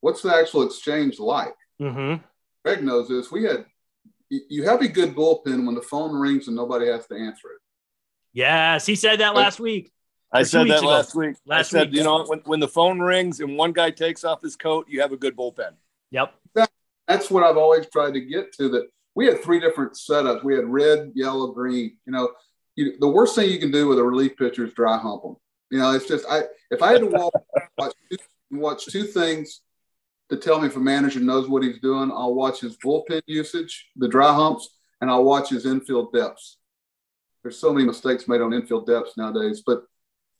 C: What's the actual exchange like?
D: Mm-hmm.
C: Gregg knows this. We had you have a good bullpen when the phone rings and nobody has to answer it.
D: Yes, he said that last week.
B: I said that ago. last week.
D: Last
B: I said,
D: week.
B: you know, when, when the phone rings and one guy takes off his coat, you have a good bullpen.
D: Yep.
C: That, that's what I've always tried to get to. That we had three different setups. We had red, yellow, green. You know, you, the worst thing you can do with a relief pitcher is dry hump them. You know, it's just I if I had to walk, watch, two, watch two things to tell me if a manager knows what he's doing, I'll watch his bullpen usage, the dry humps, and I'll watch his infield depths. There's so many mistakes made on infield depths nowadays, but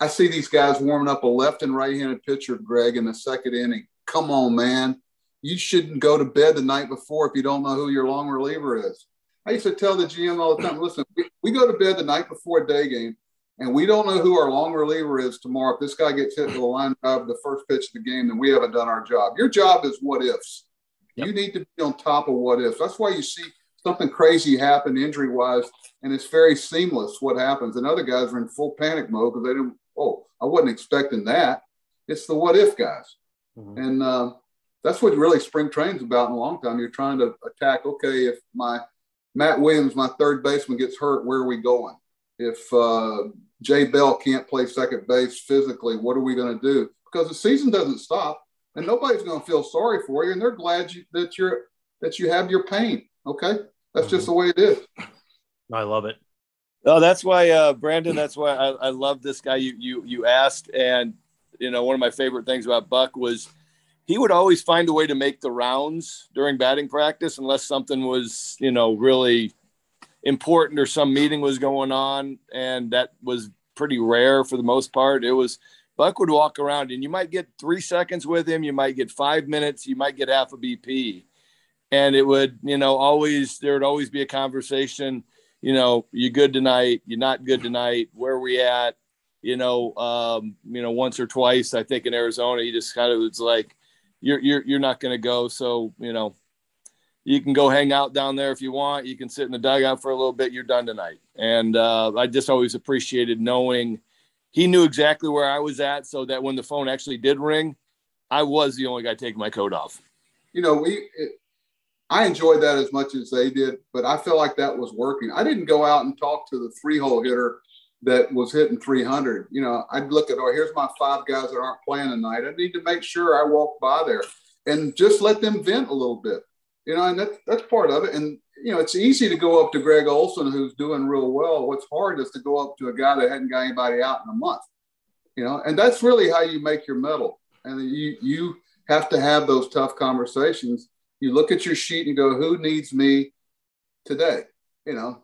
C: I see these guys warming up a left and right-handed pitcher, Gregg, in the second inning. Come on, man. You shouldn't go to bed the night before if you don't know who your long reliever is. I used to tell the GM all the time, listen, we, we go to bed the night before a day game, and we don't know who our long reliever is tomorrow. If this guy gets hit with a line drive the first pitch of the game, then we haven't done our job. Your job is what ifs. Yep. You need to be on top of what ifs. That's why you see something crazy happen injury wise, and it's very seamless what happens. And other guys are in full panic mode because they didn't. Oh, I wasn't expecting that. It's the what if guys, mm-hmm. and uh, that's what really spring training's about in a long time. You're trying to attack. Okay, if my Matt Williams, my third baseman, gets hurt, where are we going? If uh, Jay Bell can't play second base physically, what are we going to do? Because the season doesn't stop, and nobody's going to feel sorry for you, and they're glad you, that you're that you have your pain. Okay, that's mm-hmm. just the way it is.
D: I love it.
B: Oh, that's why, uh, Brandon. That's why I, I love this guy. You you you asked, and you know one of my favorite things about Buck was he would always find a way to make the rounds during batting practice unless something was you know really important or some meeting was going on and that was pretty rare for the most part it was buck would walk around and you might get three seconds with him you might get five minutes you might get half a bp and it would you know always there would always be a conversation you know you good tonight you're not good tonight where are we at you know um you know once or twice i think in arizona he just kind of was like you're you're you're not going to go. So you know, you can go hang out down there if you want. You can sit in the dugout for a little bit. You're done tonight. And uh, I just always appreciated knowing he knew exactly where I was at, so that when the phone actually did ring, I was the only guy taking my coat off.
C: You know, we. I enjoyed that as much as they did, but I felt like that was working. I didn't go out and talk to the three hole hitter that was hitting 300. You know, I'd look at, oh, here's my five guys that aren't playing tonight. I need to make sure I walk by there and just let them vent a little bit. You know, and that's that's part of it. And you know, it's easy to go up to Gregg Olson, who's doing real well. What's hard is to go up to a guy that hadn't got anybody out in a month. You know, and that's really how you make your medal. And you you have to have those tough conversations. You look at your sheet and go, who needs me today? You know,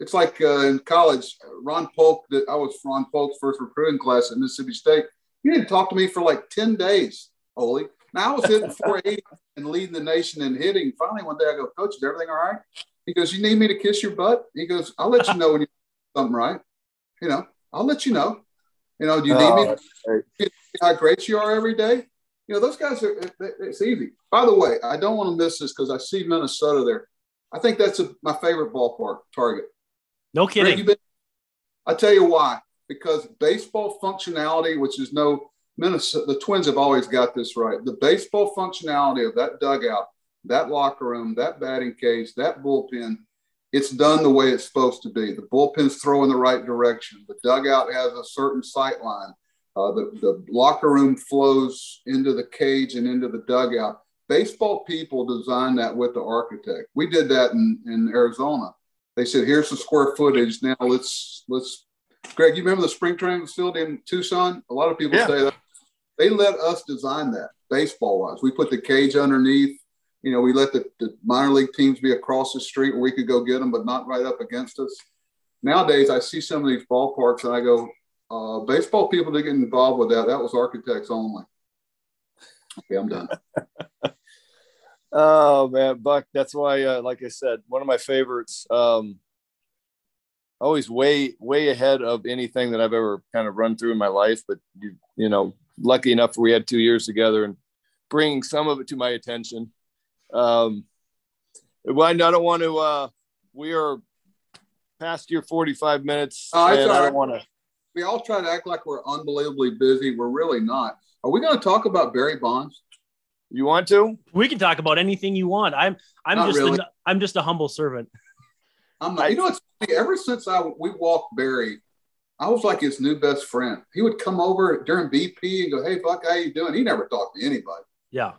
C: it's like uh, in college, Ron Polk, that I was Ron Polk's first recruiting class at Mississippi State. He didn't talk to me for like 10 days, Holy. Now I was hitting 480 and leading the nation in hitting. Finally, one day I go, Coach, is everything all right? He goes, You need me to kiss your butt? He goes, I'll let you know when you something right. You know, I'll let you know. You know, do you need oh, me to how great you are every day? You know, those guys are, it's easy. By the way, I don't want to miss this because I see Minnesota there. I think that's a, my favorite ballpark target.
D: No kidding. Been,
C: I tell you why. Because baseball functionality, which is no Minnesota, the Twins have always got this right. The baseball functionality of that dugout, that locker room, that batting cage, that bullpen, it's done the way it's supposed to be. The bullpens throw in the right direction. The dugout has a certain sight line. Uh, the, the locker room flows into the cage and into the dugout. Baseball people designed that with the architect. We did that in, in Arizona they said, "Here's the square footage. Now let's let's." Gregg, you remember the spring training facility in Tucson? A lot of people yeah. say that they let us design that baseball wise. We put the cage underneath. You know, we let the, the minor league teams be across the street where we could go get them, but not right up against us. Nowadays, I see some of these ballparks and I go, uh, baseball people to get involved with that. That was architects only. Okay, I'm done.
B: Oh man, Buck. That's why, uh, like I said, one of my favorites. Um, always way, way ahead of anything that I've ever kind of run through in my life. But you, you know, lucky enough we had two years together and bringing some of it to my attention. Um, well, I don't want to. Uh, we are past your forty-five minutes,
C: oh, and I don't want to. We all try to act like we're unbelievably busy. We're really not. Are we going to talk about Barry Bonds?
B: You want to?
D: We can talk about anything you want. I'm I'm Not just really. a, I'm just a humble servant.
C: I'm not, you know, it's funny. Ever since I we walked Barry, I was like his new best friend. He would come over during BP and go, "Hey, Buck, how you doing?" He never talked to anybody.
D: Yeah.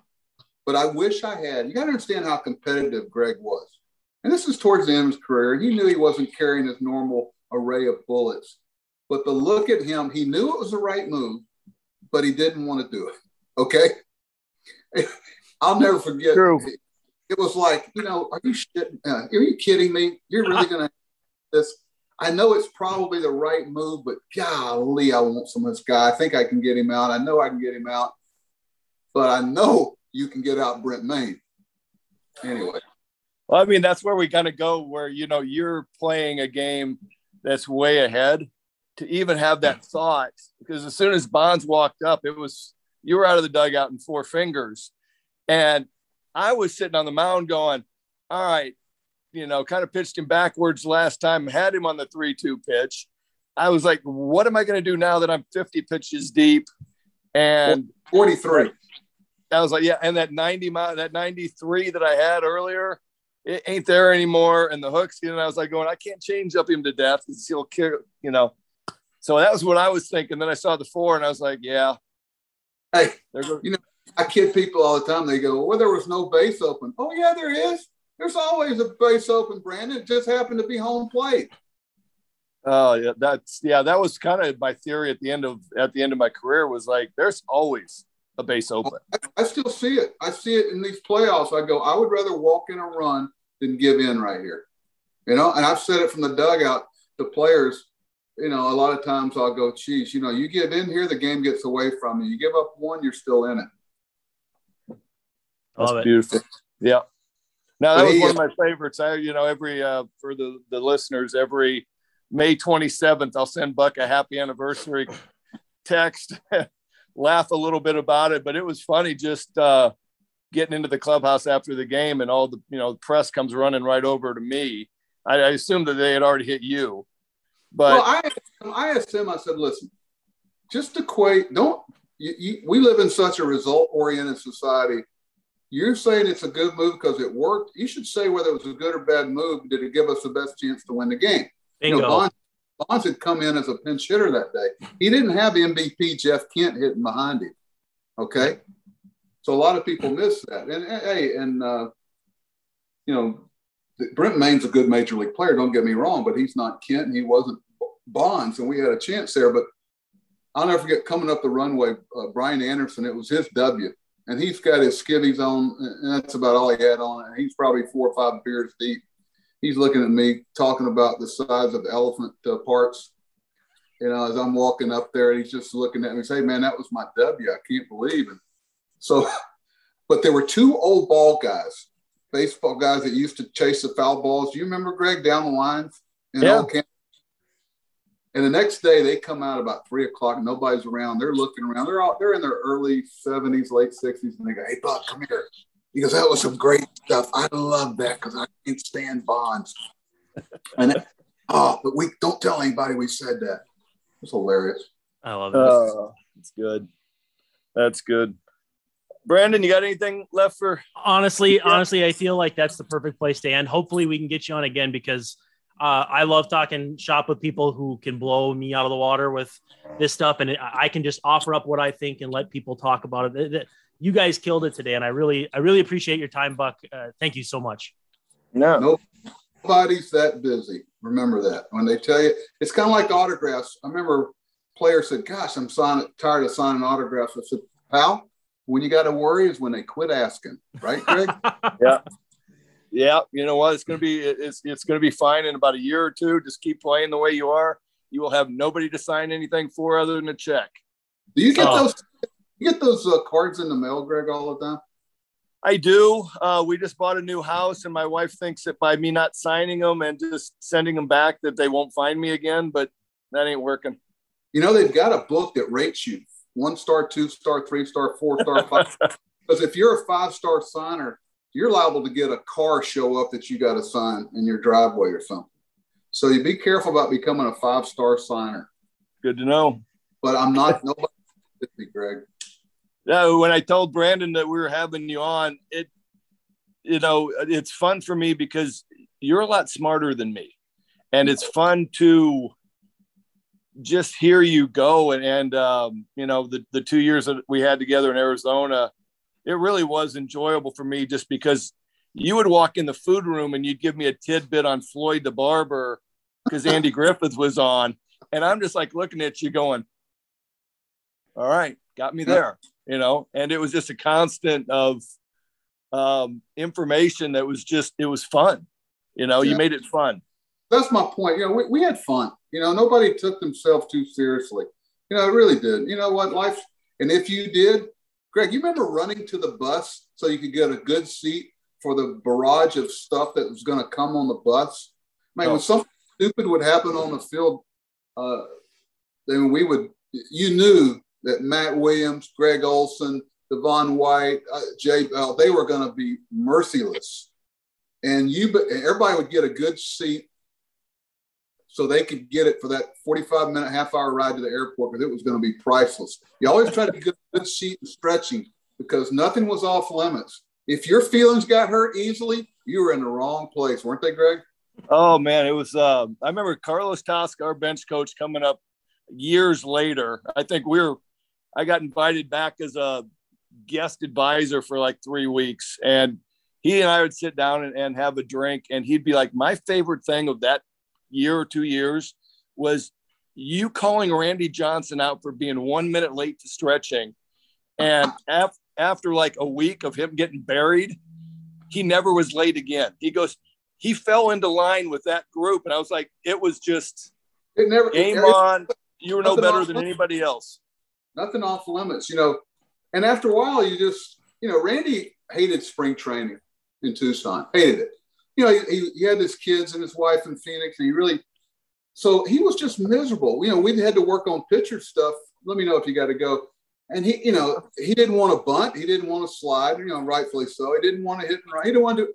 C: But I wish I had. You got to understand how competitive Gregg was, and this is towards the end of his career. He knew he wasn't carrying his normal array of bullets, but the look at him, he knew it was the right move, but he didn't want to do it. Okay. I'll never forget. True. It, it was like, you know, are you shitting? Uh, are you kidding me? You're really going to this? I know it's probably the right move, but golly, I want some of this guy. I think I can get him out. I know I can get him out, but I know you can get out Brent Mayne. Anyway.
B: Well, I mean, that's where we kind of go where, you know, you're playing a game that's way ahead to even have that thought. Because as soon as Bonds walked up, it was you were out of the dugout in four fingers. And I was sitting on the mound going, all right, you know, kind of pitched him backwards last time, had him on the 3 2 pitch. I was like, what am I going to do now that I'm 50 pitches deep? And
C: 43.
B: I was like, yeah. And that 90 mile, that 93 that I had earlier, it ain't there anymore. And the hooks, you know, I was like going, I can't change up him to death because he'll kill, you know. So that was what I was thinking. Then I saw the four and I was like, yeah.
C: Hey, you know, I kid people all the time. They go, well, there was no base open. Oh, yeah, there is. There's always a base open, Brandon. It just happened to be home plate.
B: Oh yeah, that's yeah. That was kind of my theory at the end of at the end of my career was like, there's always a base open.
C: I, I still see it. I see it in these playoffs. I go, I would rather walk in a run than give in right here. You know, and I've said it from the dugout to players. You know, a lot of times I'll go, geez, you know, you give in here, the game gets away from you. You give up one, you're still in it.
B: That's Love beautiful. It. Yeah. Now that was one of my favorites. I, you know, every uh, for the the listeners, every May 27th, I'll send Buck a happy anniversary text, laugh a little bit about it. But it was funny just uh, getting into the clubhouse after the game and all the, you know, press comes running right over to me. I, I assumed that they had already hit you. But
C: well, I, I asked him, I said, listen, just equate, don't, you, you, we live in such a result oriented society. You're saying it's a good move because it worked. You should say whether it was a good or bad move. Did it give us the best chance to win the game? Bingo. You know, Bonds, Bonds had come in as a pinch hitter that day. He didn't have MVP Jeff Kent hitting behind him. Okay. So a lot of people miss that. And hey, and uh, you know, Brent Mayne's a good major league player. Don't get me wrong, but he's not Kent. he wasn't Bonds, and we had a chance there. But I'll never forget coming up the runway, uh, Brian Anderson. It was his W, and he's got his skivvies on, and that's about all he had on. And he's probably four or five beers deep he's looking at me talking about the size of elephant uh, parts. You know, as I'm walking up there, and he's just looking at me, say, "Man, that was my W. I can't believe it." So, but there were two old ball guys, baseball guys that used to chase the foul balls. Do you remember Gregg down the lines in yeah. camp? And the next day they come out about three o'clock. Nobody's around. They're looking around. They're all they're in their early seventies, late sixties, and they go, "Hey, Buck, come here." He goes, that was some great stuff. I love that because I can't stand bonds. And oh, but we don't tell anybody we said that. It's hilarious.
D: I love it. Uh,
B: that's good. That's good. Brandon, you got anything left for?
D: Honestly, yeah. honestly, I feel like that's the perfect place to end. Hopefully, we can get you on again because uh, I love talking shop with people who can blow me out of the water with this stuff, and I can just offer up what I think and let people talk about it you guys killed it today, and I really, I really appreciate your time, Buck. Uh, thank you so much.
C: No, nobody's that busy. Remember that when they tell you, it's kind of like autographs. I remember players said, "Gosh, I'm signing, tired of signing autographs." I said, "Pal, when you got to worry is when they quit asking, right, Gregg?"
B: yeah. Yeah, you know what? It's gonna be it's it's gonna be fine in about a year or two. Just keep playing the way you are. You will have nobody to sign anything for other than a check.
C: Do you get oh. those you get those uh, cards in the mail, Gregg, all the time?
B: I do. Uh, we just bought a new house, and my wife thinks that by me not signing them and just sending them back, that they won't find me again. But that ain't working.
C: You know, they've got a book that rates you one star, two star, three star, four star, five. because if you're a five star signer, you're liable to get a car show up that you got to sign in your driveway or something. So you be careful about becoming a five star signer.
B: Good to know.
C: But I'm not nobody, me, Gregg
B: no, when I told Brandon that we were having you on, it, you know, it's fun for me because you're a lot smarter than me, and it's fun to just hear you go. And, and um, you know, the the two years that we had together in Arizona, it really was enjoyable for me just because you would walk in the food room and you'd give me a tidbit on Floyd the barber because Andy Griffith was on, and I'm just like looking at you going, "All right, got me there." you know, and it was just a constant of um, information that was just, it was fun. You know, yeah. you made it fun.
C: That's my point. You know, we, we had fun. You know, nobody took themselves too seriously. You know, it really did. You know what? Life, and if you did, Gregg, you remember running to the bus so you could get a good seat for the barrage of stuff that was going to come on the bus? Man, oh. when something stupid would happen on the field, uh, then we would, you knew that Matt Williams, Gregg Olson, Devon White, uh, Jay Bell, they were going to be merciless. and you everybody would get a good seat so they could get it for that 45 minute half hour ride to the airport because it was going to be priceless. You always try to get a good seat and stretching because nothing was off limits. If your feelings got hurt easily you were in the wrong place weren't they gregg?
B: Oh man it was uh, i remember carlos tosca our bench coach coming up years later. I think we were i got invited back as a guest advisor for like three weeks and he and I would sit down and, and have a drink, and he'd be like, My favorite thing of that year or two years was you calling Randy Johnson out for being one minute late to stretching. And af- after like a week of him getting buried, he never was late again. He goes, he fell into line with that group. And I was like, it was just
C: it never,
B: game it, on. You were no better than anybody else.
C: Nothing off limits, you know. And after a while, you just, you know, Randy hated spring training in Tucson. Hated it. You know, he, he had his kids and his wife in Phoenix, and he really, so he was just miserable. You know, we had to work on pitcher stuff. Let me know if you got to go. And he, you know, he didn't want to bunt. He didn't want to slide, you know, rightfully so. He didn't want to hit and run. He didn't want to.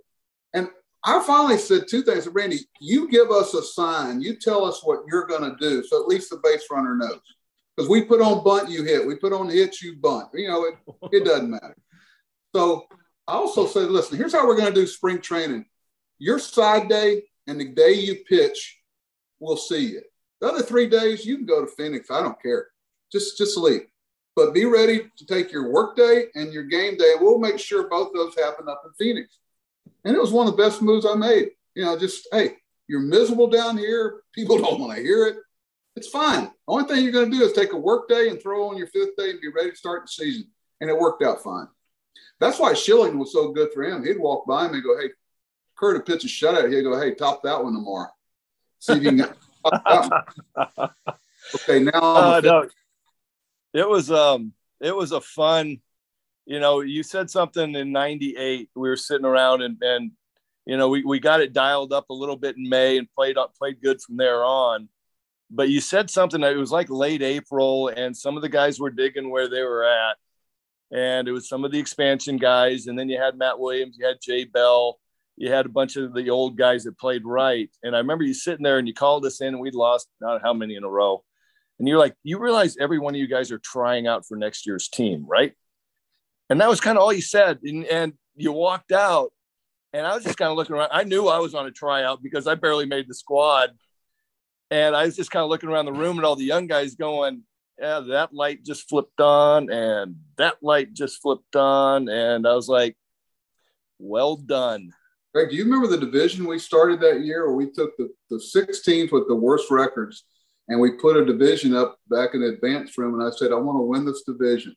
C: And I finally said two things. Randy, you give us a sign. You tell us what you're going to do. So at least the base runner knows. Because we put on bunt, you hit. We put on hit, you bunt. You know, it, it doesn't matter. So I also said, listen, here's how we're going to do spring training. Your side day and the day you pitch, we'll see you. The other three days, you can go to Phoenix. I don't care. Just just leave. But be ready to take your work day and your game day. We'll make sure both those happen up in Phoenix. And it was one of the best moves I made. You know, just hey, you're miserable down here. People don't want to hear it. It's fine. The only thing you're going to do is take a work day and throw on your fifth day and be ready to start the season. And it worked out fine. That's why Schilling was so good for him. He'd walk by him and go, "Hey, Curt, a pitch a shutout." He'd go, "Hey, top that one tomorrow. See if you can get." okay, now uh, no,
B: it was um, it was a fun. You know, you said something in '98. We were sitting around and and you know we, we got it dialed up a little bit in May and played up played good from there on. But you said something that it was like late April, and some of the guys were digging where they were at and it was some of the expansion guys. And then you had Matt Williams, you had Jay Bell, you had a bunch of the old guys that played right. And I remember you sitting there and you called us in, and we'd lost not how many in a row. And you're like, you realize every one of you guys are trying out for next year's team, right? And that was kind of all you said. And, and you walked out, and I was just kind of looking around. I knew I was on a tryout because I barely made the squad. And I was just kind of looking around the room at all the young guys going, yeah, that light just flipped on and that light just flipped on. And I was like, well done.
C: Gregg, do you remember the division we started that year where we took the, the 16th with the worst records and we put a division up back in the advanced room and I said, I want to win this division.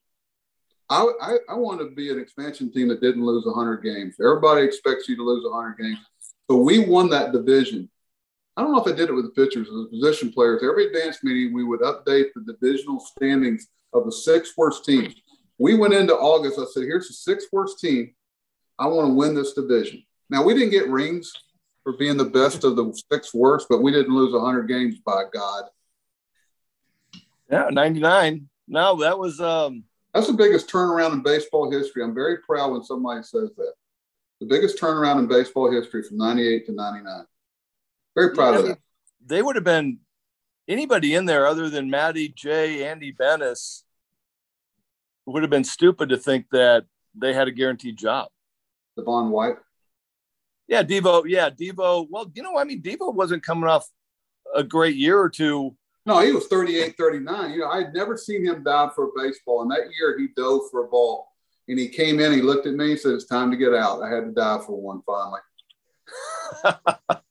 C: I, I, I want to be an expansion team that didn't lose 100 games. Everybody expects you to lose 100 games. So we won that division. I don't know if I did it with the pitchers or the position players. Every advanced meeting, we would update the divisional standings of the six worst teams. We went into August. I said, here's the six worst team. I want to win this division. Now, we didn't get rings for being the best of the six worst, but we didn't lose 100 games by God.
B: Yeah, 99. No, that was. um
C: That's the biggest turnaround in baseball history. I'm very proud when somebody says that. The biggest turnaround in baseball history from 98 to 99. Very proud yeah, of that.
B: They would have been anybody in there other than Matty J, Andy Benes would have been stupid to think that they had a guaranteed job.
C: Devon White.
B: Yeah, Devo. Yeah, Devo. Well, you know, I mean, Devo wasn't coming off a great year or two.
C: No, he was 38, 39. You know, I had never seen him dive for a baseball. And that year he dove for a ball. And he came in, he looked at me, and said, It's time to get out. I had to dive for one finally.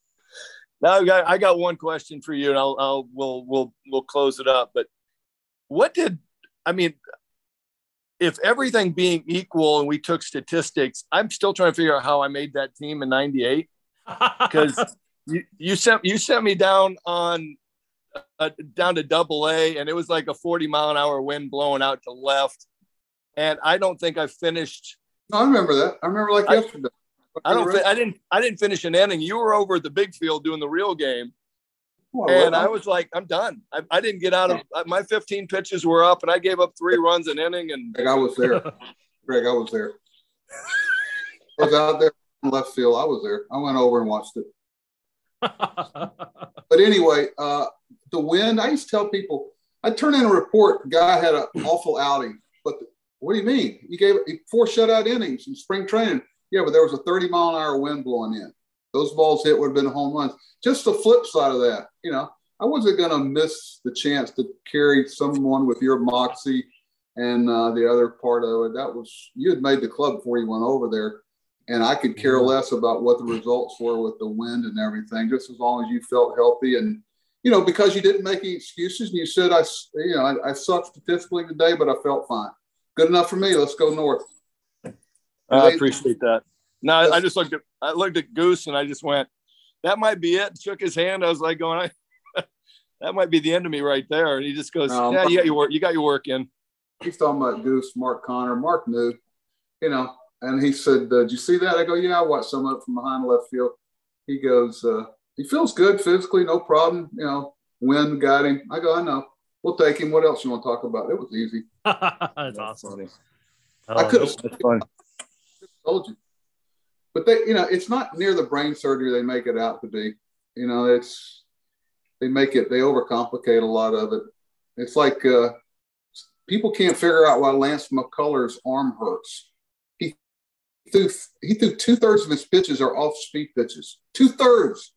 B: Now I got I got one question for you, and I'll, I'll we'll we'll we'll close it up. But what did I mean? If everything being equal, and we took statistics, I'm still trying to figure out how I made that team in '98 because you, you sent you sent me down on uh, down to double A, and it was like a 40 mile an hour wind blowing out to left, and I don't think I finished.
C: I remember that. I remember like I, yesterday.
B: I don't. I didn't. I didn't finish an inning. You were over at the big field doing the real game, well, and well, I was like, I'm done. I, I, didn't get out of my 15 pitches were up, and I gave up three runs an inning. And
C: Gregg, I was there. Gregg, I was there. I was out there left field. I was there. I went over and watched it. but anyway, uh, the wind. I used to tell people. I turn in a report. Guy had an awful outing. But the, what do you mean? He gave four shutout innings in spring training. Yeah, but there was a 30 mile an hour wind blowing in. Those balls hit would have been home runs. Just the flip side of that, you know, I wasn't going to miss the chance to carry someone with your moxie and uh, the other part of it. That was you had made the club before you went over there, and I could care less about what the results were with the wind and everything, just as long as you felt healthy and you know because you didn't make any excuses and you said I you know I, I sucked statistically today, but I felt fine. Good enough for me. Let's go north.
B: I appreciate that. No, I just looked at I looked at Goose and I just went, that might be it. Shook his hand. I was like going, that might be the end of me right there. And he just goes, um, yeah, you got your work. You got your work in.
C: He's talking about Goose, Mark Connor. Mark knew, you know, and he said, uh, did you see that? I go, yeah, I watched some of it from behind left field. He goes, uh, he feels good physically, no problem. You know, wind got him. I go, I know. We'll take him. What else you want to talk about? It was easy.
D: That's awesome.
C: I could have told you but they, you know, it's not near the brain surgery they make it out to be. You know, it's they make it they overcomplicate a lot of it. It's like uh, people can't figure out why Lance McCullers' arm hurts. He threw he threw two thirds of his pitches are off speed pitches. Two thirds.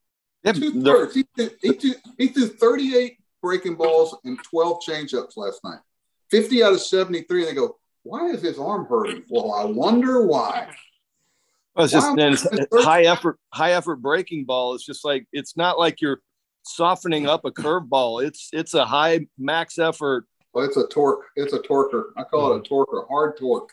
C: two thirds. He threw, he, threw, he threw 38 breaking balls and 12 changeups last night. 50 out of 73. And they go, why is his arm hurting? Well, I wonder why.
B: Well, it's just wow. it's high effort, high effort breaking ball. It's just like it's not like you're softening up a curveball. It's it's a high max effort.
C: Well, it's a torque. It's a torquer. I call it a torquer, hard torque.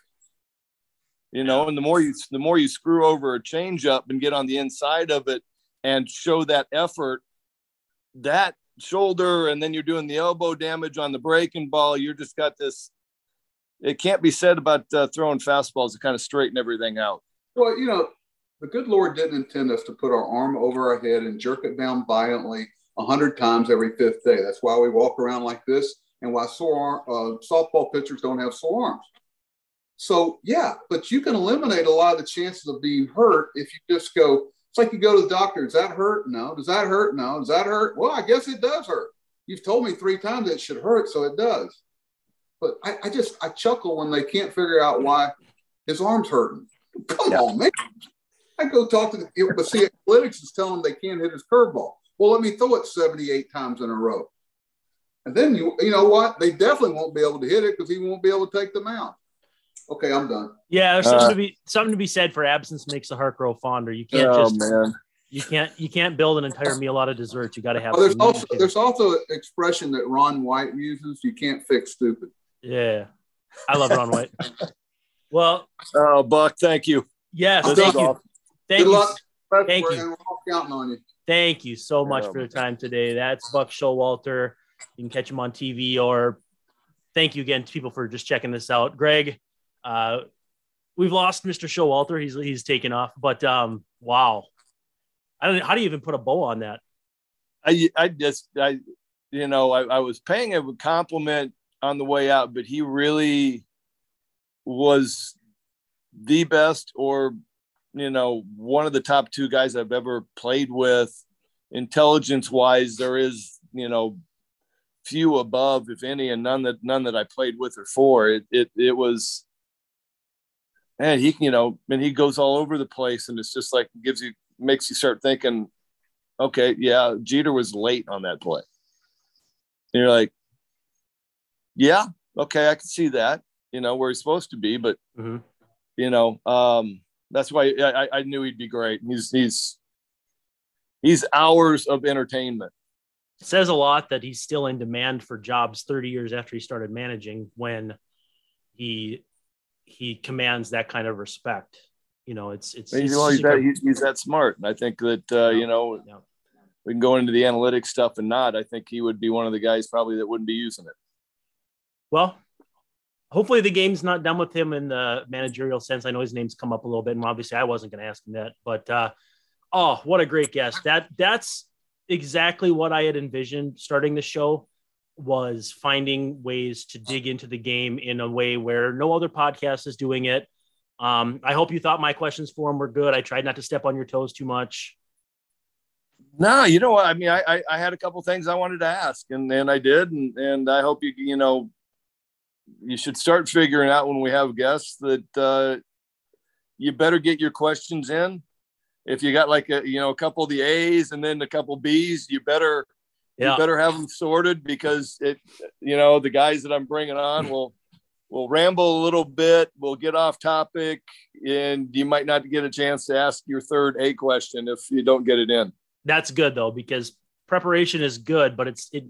B: You know, and the more you the more you screw over a changeup and get on the inside of it and show that effort, that shoulder, and then you're doing the elbow damage on the breaking ball. You're just got this. It can't be said about uh, throwing fastballs to kind of straighten everything out.
C: Well, you know, the good Lord didn't intend us to put our arm over our head and jerk it down violently a hundred times every fifth day. That's why we walk around like this, and why sore uh, softball pitchers don't have sore arms. So yeah, but you can eliminate a lot of the chances of being hurt if you just go. It's like you go to the doctor. Does that hurt? No. Does that hurt? No. Does that hurt? Well, I guess it does hurt. You've told me three times it should hurt, so it does. But I, I just I chuckle when they can't figure out why his arm's hurting. Come yeah. on, man. I go talk to the, but see, analytics is telling them they can't hit his curveball. Well, let me throw it 78 times in a row. And then you, you know what? They definitely won't be able to hit it because he won't be able to take them out. Okay, I'm done.
D: Yeah, there's something uh, to be something to be said for absence makes the heart grow fonder. You can't oh, just man. you can't you can't build an entire meal out of desserts. You got to have.
C: Well, there's also there's also an expression that Ron White uses. You can't fix stupid.
D: Yeah, I love Ron White. Well,
B: oh, Buck, thank you.
D: Yes, this thank you. Awesome. Thank Good you. Luck. Thank We're you. counting on you. Thank you so much yeah, for the time today. That's Buck Showalter. You can catch him on TV or thank you again to people for just checking this out. Gregg, uh, we've lost Mr. Showalter. He's he's taken off, but um, wow. I don't know how do you even put a bow on that?
B: I I just I you know I, I was paying a compliment on the way out, but he really was the best or you know one of the top two guys I've ever played with. Intelligence wise there is you know few above if any and none that none that I played with or for. It it, it was and he you know and he goes all over the place and it's just like gives you makes you start thinking okay yeah Jeter was late on that play. And you're like yeah okay I can see that you know, where he's supposed to be. But mm-hmm. you know, um, that's why I, I knew he'd be great. He's he's he's hours of entertainment.
D: It says a lot that he's still in demand for jobs 30 years after he started managing when he he commands that kind of respect. You know, it's it's,
B: he's, he's, that, he's, he's, that smart, and I think that uh, you know yeah. we can go into the analytics stuff and not. I think he would be one of the guys probably that wouldn't be using it.
D: Well, hopefully the game's not done with him in the managerial sense. I know his name's come up a little bit, and obviously I wasn't going to ask him that. But uh, oh, what a great guest! That that's exactly what I had envisioned starting the show was finding ways to dig into the game in a way where no other podcast is doing it. Um, I hope you thought my questions for him were good. I tried not to step on your toes too much.
B: No, you know what? I mean, I, I, I had a couple things I wanted to ask, and and I did, and and I hope you you know you should start figuring out when we have guests that uh, you better get your questions in. If you got like a you know a couple of the A's and then a couple B's, you better yeah. you better have them sorted because it you know the guys that I'm bringing on will will ramble a little bit, we'll get off topic, and you might not get a chance to ask your third A question if you don't get it in.
D: That's good though because preparation is good, but it's it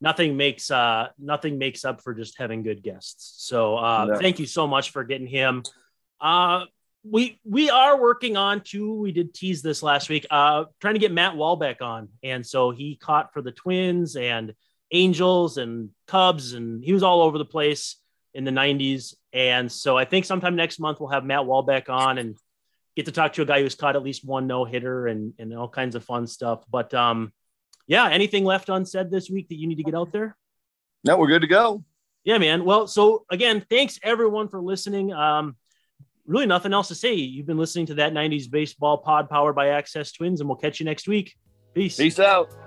D: nothing makes uh nothing makes up for just having good guests. So uh no. thank you so much for getting him. Uh we we are working on too. We did tease this last week. Uh, trying to get Matt Walbeck on, and so he caught for the Twins and Angels and Cubs, and he was all over the place in the '90s. And so I think sometime next month we'll have Matt Walbeck on and get to talk to a guy who's caught at least one no hitter and and all kinds of fun stuff. But um, yeah, anything left unsaid this week that you need to get out there?
B: No, we're good to go.
D: Yeah, man. Well, so again, thanks everyone for listening. Um, really nothing else to say. You've been listening to that 90s baseball pod powered by Access Twins, and we'll catch you next week. Peace.
B: Peace out.